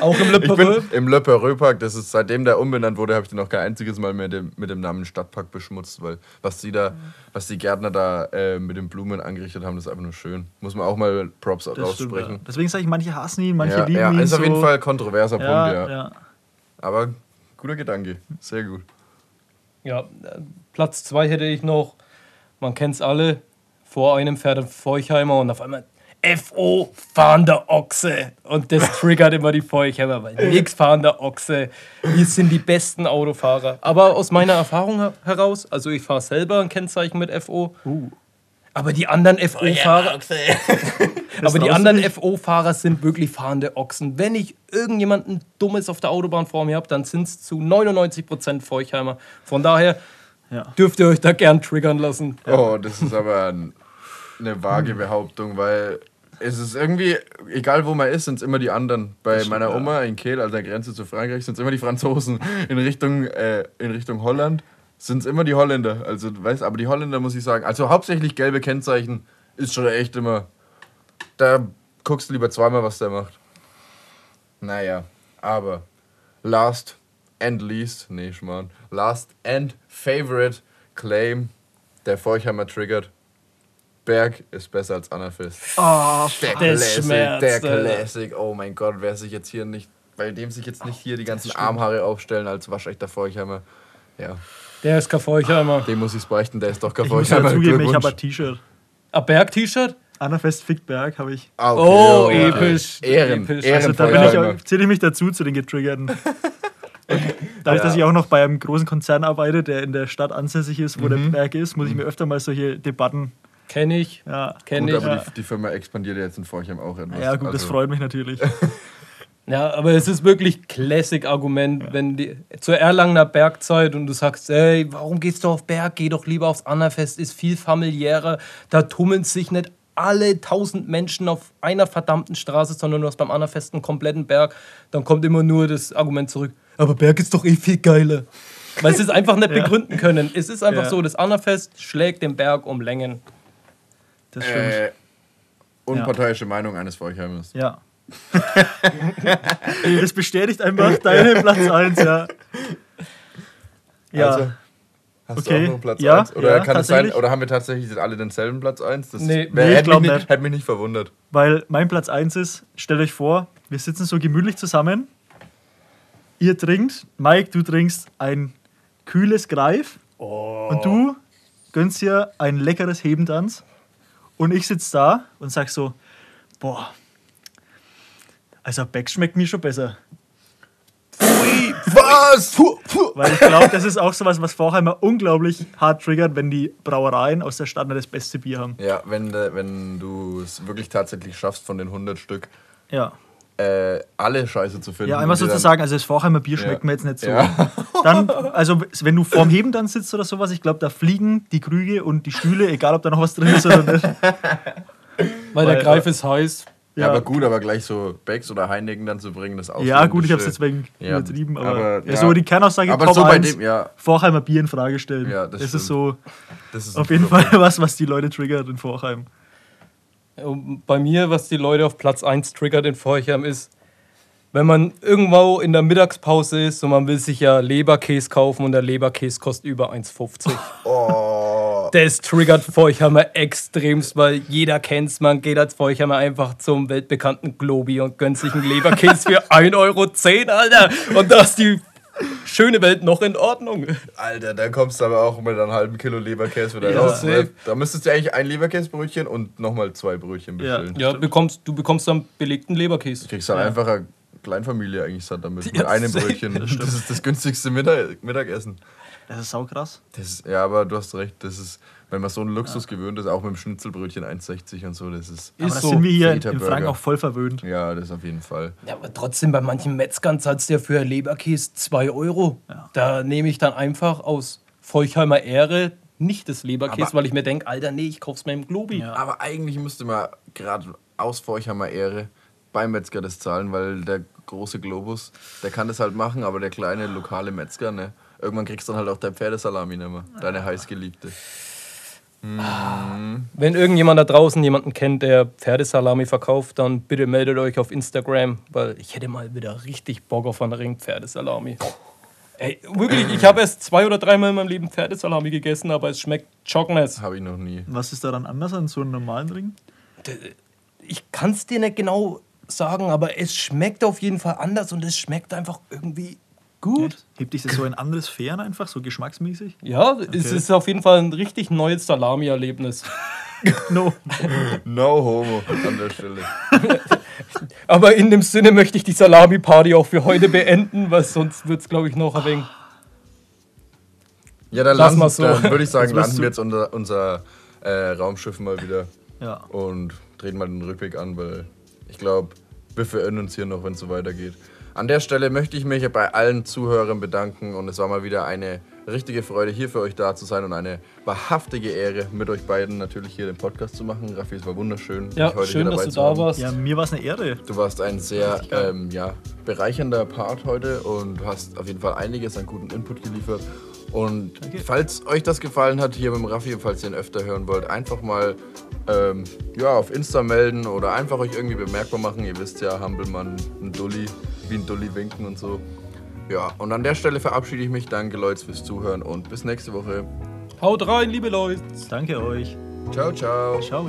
Auch im bin im Le Perreux-Park, das ist seitdem der umbenannt wurde, habe ich den noch kein einziges Mal mehr dem, mit dem Namen Stadtpark beschmutzt, weil was die da, was die Gärtner da äh, mit den Blumen angerichtet haben, das ist einfach nur schön. Muss man auch mal Props Das stimmt, ja. aussprechen. Deswegen sage ich, manche hassen ihn, manche Ja, lieben ja, ihn. ist so. auf jeden Fall ein kontroverser Punkt, ja. Aber guter Gedanke, sehr gut. Ja, Platz 2 hätte ich noch. Man kennt es alle. Vor einem fährt ein Feuchheimer und auf einmal FO fahrender Ochse. Und das triggert immer die Feuchheimer, weil nix fahrender Ochse. Wir sind die besten Autofahrer. Aber aus meiner Erfahrung her- heraus, also ich fahre selber ein Kennzeichen mit FO. Aber die anderen FO-Fahrer. aber die anderen? FO-Fahrer sind wirklich fahrende Ochsen. Wenn ich irgendjemanden Dummes auf der Autobahn vor mir habe, dann sind es zu 99% Feuchheimer. Von daher Ja. dürft ihr euch da gern triggern lassen. Oh, das ist aber ein, eine vage Behauptung, weil es ist irgendwie, egal wo man ist, sind es immer die anderen. Bei stimmt, meiner ja. Oma in Kehl, an der Grenze zu Frankreich, sind es immer die Franzosen. In Richtung, äh, in Richtung Holland sind es immer die Holländer. Also, du weißt, aber die Holländer muss ich sagen, also hauptsächlich gelbe Kennzeichen ist schon echt immer. Da guckst du lieber zweimal, was der macht. Naja, aber last and least, nee, Schmarrn, last and favorite claim, der Feuchhammer triggert. Berg ist besser als Annafest. Oh, Der Das Classic, schmerzt, der Alter. Classic. Oh mein Gott, wer sich jetzt hier nicht, bei dem sich jetzt nicht hier die ganzen Armhaare aufstellen als waschechter Feuchhammer. Ja, Der ist kein Feuchheimer. dem muss ich's beichten, der ist doch kein ich muss ja Feuchhammer. zugeben, ich habe ein T-Shirt. Ein Berg-T-Shirt? Annafest Fickberg habe ich. Ah, okay, Oh, ja, episch, Ehren, episch. Ehren Also da bin ich Feuchheimer. auch, zähle ich mich dazu, zu den Getriggerten. Dadurch, dass ich auch noch bei einem großen Konzern arbeite, der in der Stadt ansässig ist, wo der Berg ist, muss ich mir öfter mal solche Debatten. Kenn ich. Ja, Kenn Gut, ich. aber Ja. die, die Firma expandiert ja jetzt in Forchheim auch etwas. ja gut, das Also, freut mich natürlich. Ja, aber es ist wirklich Classic-Argument, wenn die zur Erlangener Bergzeit und du sagst, ey, warum gehst du auf Berg? Geh doch lieber aufs Annafest, ist viel familiärer. Da tummeln sich nicht alle tausend Menschen auf einer verdammten Straße, sondern du hast beim Annafest einen kompletten Berg. Dann kommt immer nur das Argument zurück, aber Berg ist doch eh viel geiler. Weil sie es einfach nicht begründen können. Es ist einfach Ja. so, das Annafest schlägt den Berg um Längen. Das stimmt. Äh, unparteiische Meinung eines Feuchheimers. Ja. das bestätigt einfach deinen Platz 1, ja. Ja. Also, hast Okay. du auch noch einen Platz Ja, 1? Oder, ja, kann es sein, tatsächlich. oder haben wir tatsächlich alle denselben Platz 1? Das Nee. wär- Nee, hätte, mich nicht. hätte mich nicht verwundert. Weil mein Platz 1 ist, stellt euch vor, wir sitzen so gemütlich zusammen. Ihr trinkt, Mike, du trinkst ein kühles Greif. Und du gönnst dir ein leckeres Hebentanz. Und ich sitze da und sag so: Boah, also Beck schmeckt mir schon besser. Was? Was? Puh, puh. Weil ich glaube, das ist auch sowas, was Vorheimer unglaublich hart triggert, wenn die Brauereien aus der Stadt das beste Bier haben. Ja, wenn, wenn du es wirklich tatsächlich schaffst, von den 100 Stück Ja. äh, alle Scheiße zu finden. Ja, einmal sozusagen, also das Vorheimer Bier schmeckt Ja. mir jetzt nicht so. Ja. Dann, also wenn du vorm Heben dann sitzt oder sowas, ich glaube, da fliegen die Krüge und die Stühle, egal ob da noch was drin ist oder nicht. Weil, Weil, der Greif ist heiß. Ja, aber gut, aber gleich so Becks oder Heineken dann zu bringen, das auch Ja, gut, ich habe es jetzt wegen Ja, übertrieben, aber, aber, ja, so die Kernaussage Aber Top so bei 1, dem, ja, Vorheimer Bier in Frage stellen. Ja, das das ist so das ist auf jeden Problem. Fall was, was die Leute triggert in Vorheim. Und Bei mir, was die Leute auf Platz 1 triggert in Forchheim ist, wenn man irgendwo in der Mittagspause ist und man will sich ja Leberkäse kaufen und der Leberkäse kostet über 1,50. Oh, Das triggert Forchheimer extremst, weil jeder kennt's. Man geht als Forchheimer einfach zum weltbekannten Globi und gönnt sich einen Leberkäse für 1,10 Euro, Alter. Und da ist die schöne Welt noch in Ordnung. Alter, da kommst du aber auch mit einem halben Kilo Leberkäse wieder Ja, raus. safe. Da müsstest du eigentlich ein Leberkäsebrötchen und nochmal zwei Brötchen Ja. bestellen. Ja, bekommst, du bekommst dann belegten Leberkäse. Du kriegst halt einfach eine Kleinfamilie eigentlich satt damit. Ja, mit einem. Brötchen. Das, ist das günstigste Mittag Mittagessen. Das ist saukrass. Das ist, ja, aber du hast recht. Das ist, wenn man so einen Luxus gewöhnt ist, auch mit dem Schnitzelbrötchen 1,60 und so, das ist. Aber Ist da so. sind wir hier in, Franken auch voll verwöhnt. Ja, das auf jeden Fall. Ja, aber trotzdem, bei manchen Metzgern zahlst du ja für Leberkäse 2 Euro. Ja. Da nehme ich dann einfach aus Feuchheimer Ehre nicht das Leberkäse, Aber- weil ich mir denke, Alter, nee, ich kauf's mir im Globi. Ja. Aber eigentlich müsste man gerade aus Forchheimer Ehre beim Metzger das zahlen, weil der große Globus, der kann das halt machen, aber der kleine lokale Metzger, ne? Irgendwann kriegst du dann halt auch dein Pferdesalami nicht mehr. Deine heißgeliebte. Wenn irgendjemand da draußen jemanden kennt, der Pferdesalami verkauft, dann bitte meldet euch auf Instagram, weil ich hätte mal wieder richtig Bock auf einen Ring Pferdesalami. Ey, wirklich, ich habe erst zwei oder dreimal in meinem Leben Pferdesalami gegessen, aber es schmeckt Chockness. Habe ich noch nie. Was ist daran anders an so einem normalen Ring? Ich kann es dir nicht genau sagen, aber es schmeckt auf jeden Fall anders und es schmeckt einfach irgendwie gut. Hebt dich das so in andere Sphären einfach, so geschmacksmäßig? Ja, es ist auf jeden Fall ein richtig neues Salami-Erlebnis. No. No homo an der Stelle. Aber in dem Sinne möchte ich die Salami-Party auch für heute beenden, weil sonst wird es, glaube ich, noch ein wenig. Ja, dann, Lass landen, so. dann würde ich sagen, landen du- wir jetzt unser, unser äh, Raumschiff mal wieder Ja. und drehen mal den Rückweg an, weil ich glaube, wir verirren uns hier noch, wenn es so weitergeht. An der Stelle möchte ich mich bei allen Zuhörern bedanken und es war mal wieder eine richtige Freude, hier für euch da zu sein und eine wahrhaftige Ehre, mit euch beiden natürlich hier den Podcast zu machen. Raffi, es war wunderschön, Ja, dich heute schön, hier dass dabei du zu da haben. warst. ja, mir war es eine Ehre. Du warst ein sehr ähm, ja, bereichernder Part heute und hast auf jeden Fall einiges an guten Input geliefert. Und falls euch das gefallen hat, hier mit dem Raffi, falls ihr ihn öfter hören wollt, einfach mal ähm, ja, auf Insta melden oder einfach euch irgendwie bemerkbar machen. Ihr wisst ja, Hampelmann, ein Dulli, wie ein Dulli winken und so. Ja, und an der Stelle verabschiede ich mich. Danke, Leute, fürs Zuhören und bis nächste Woche. Haut rein, liebe Leute. Danke euch. Ciao, ciao. Ciao.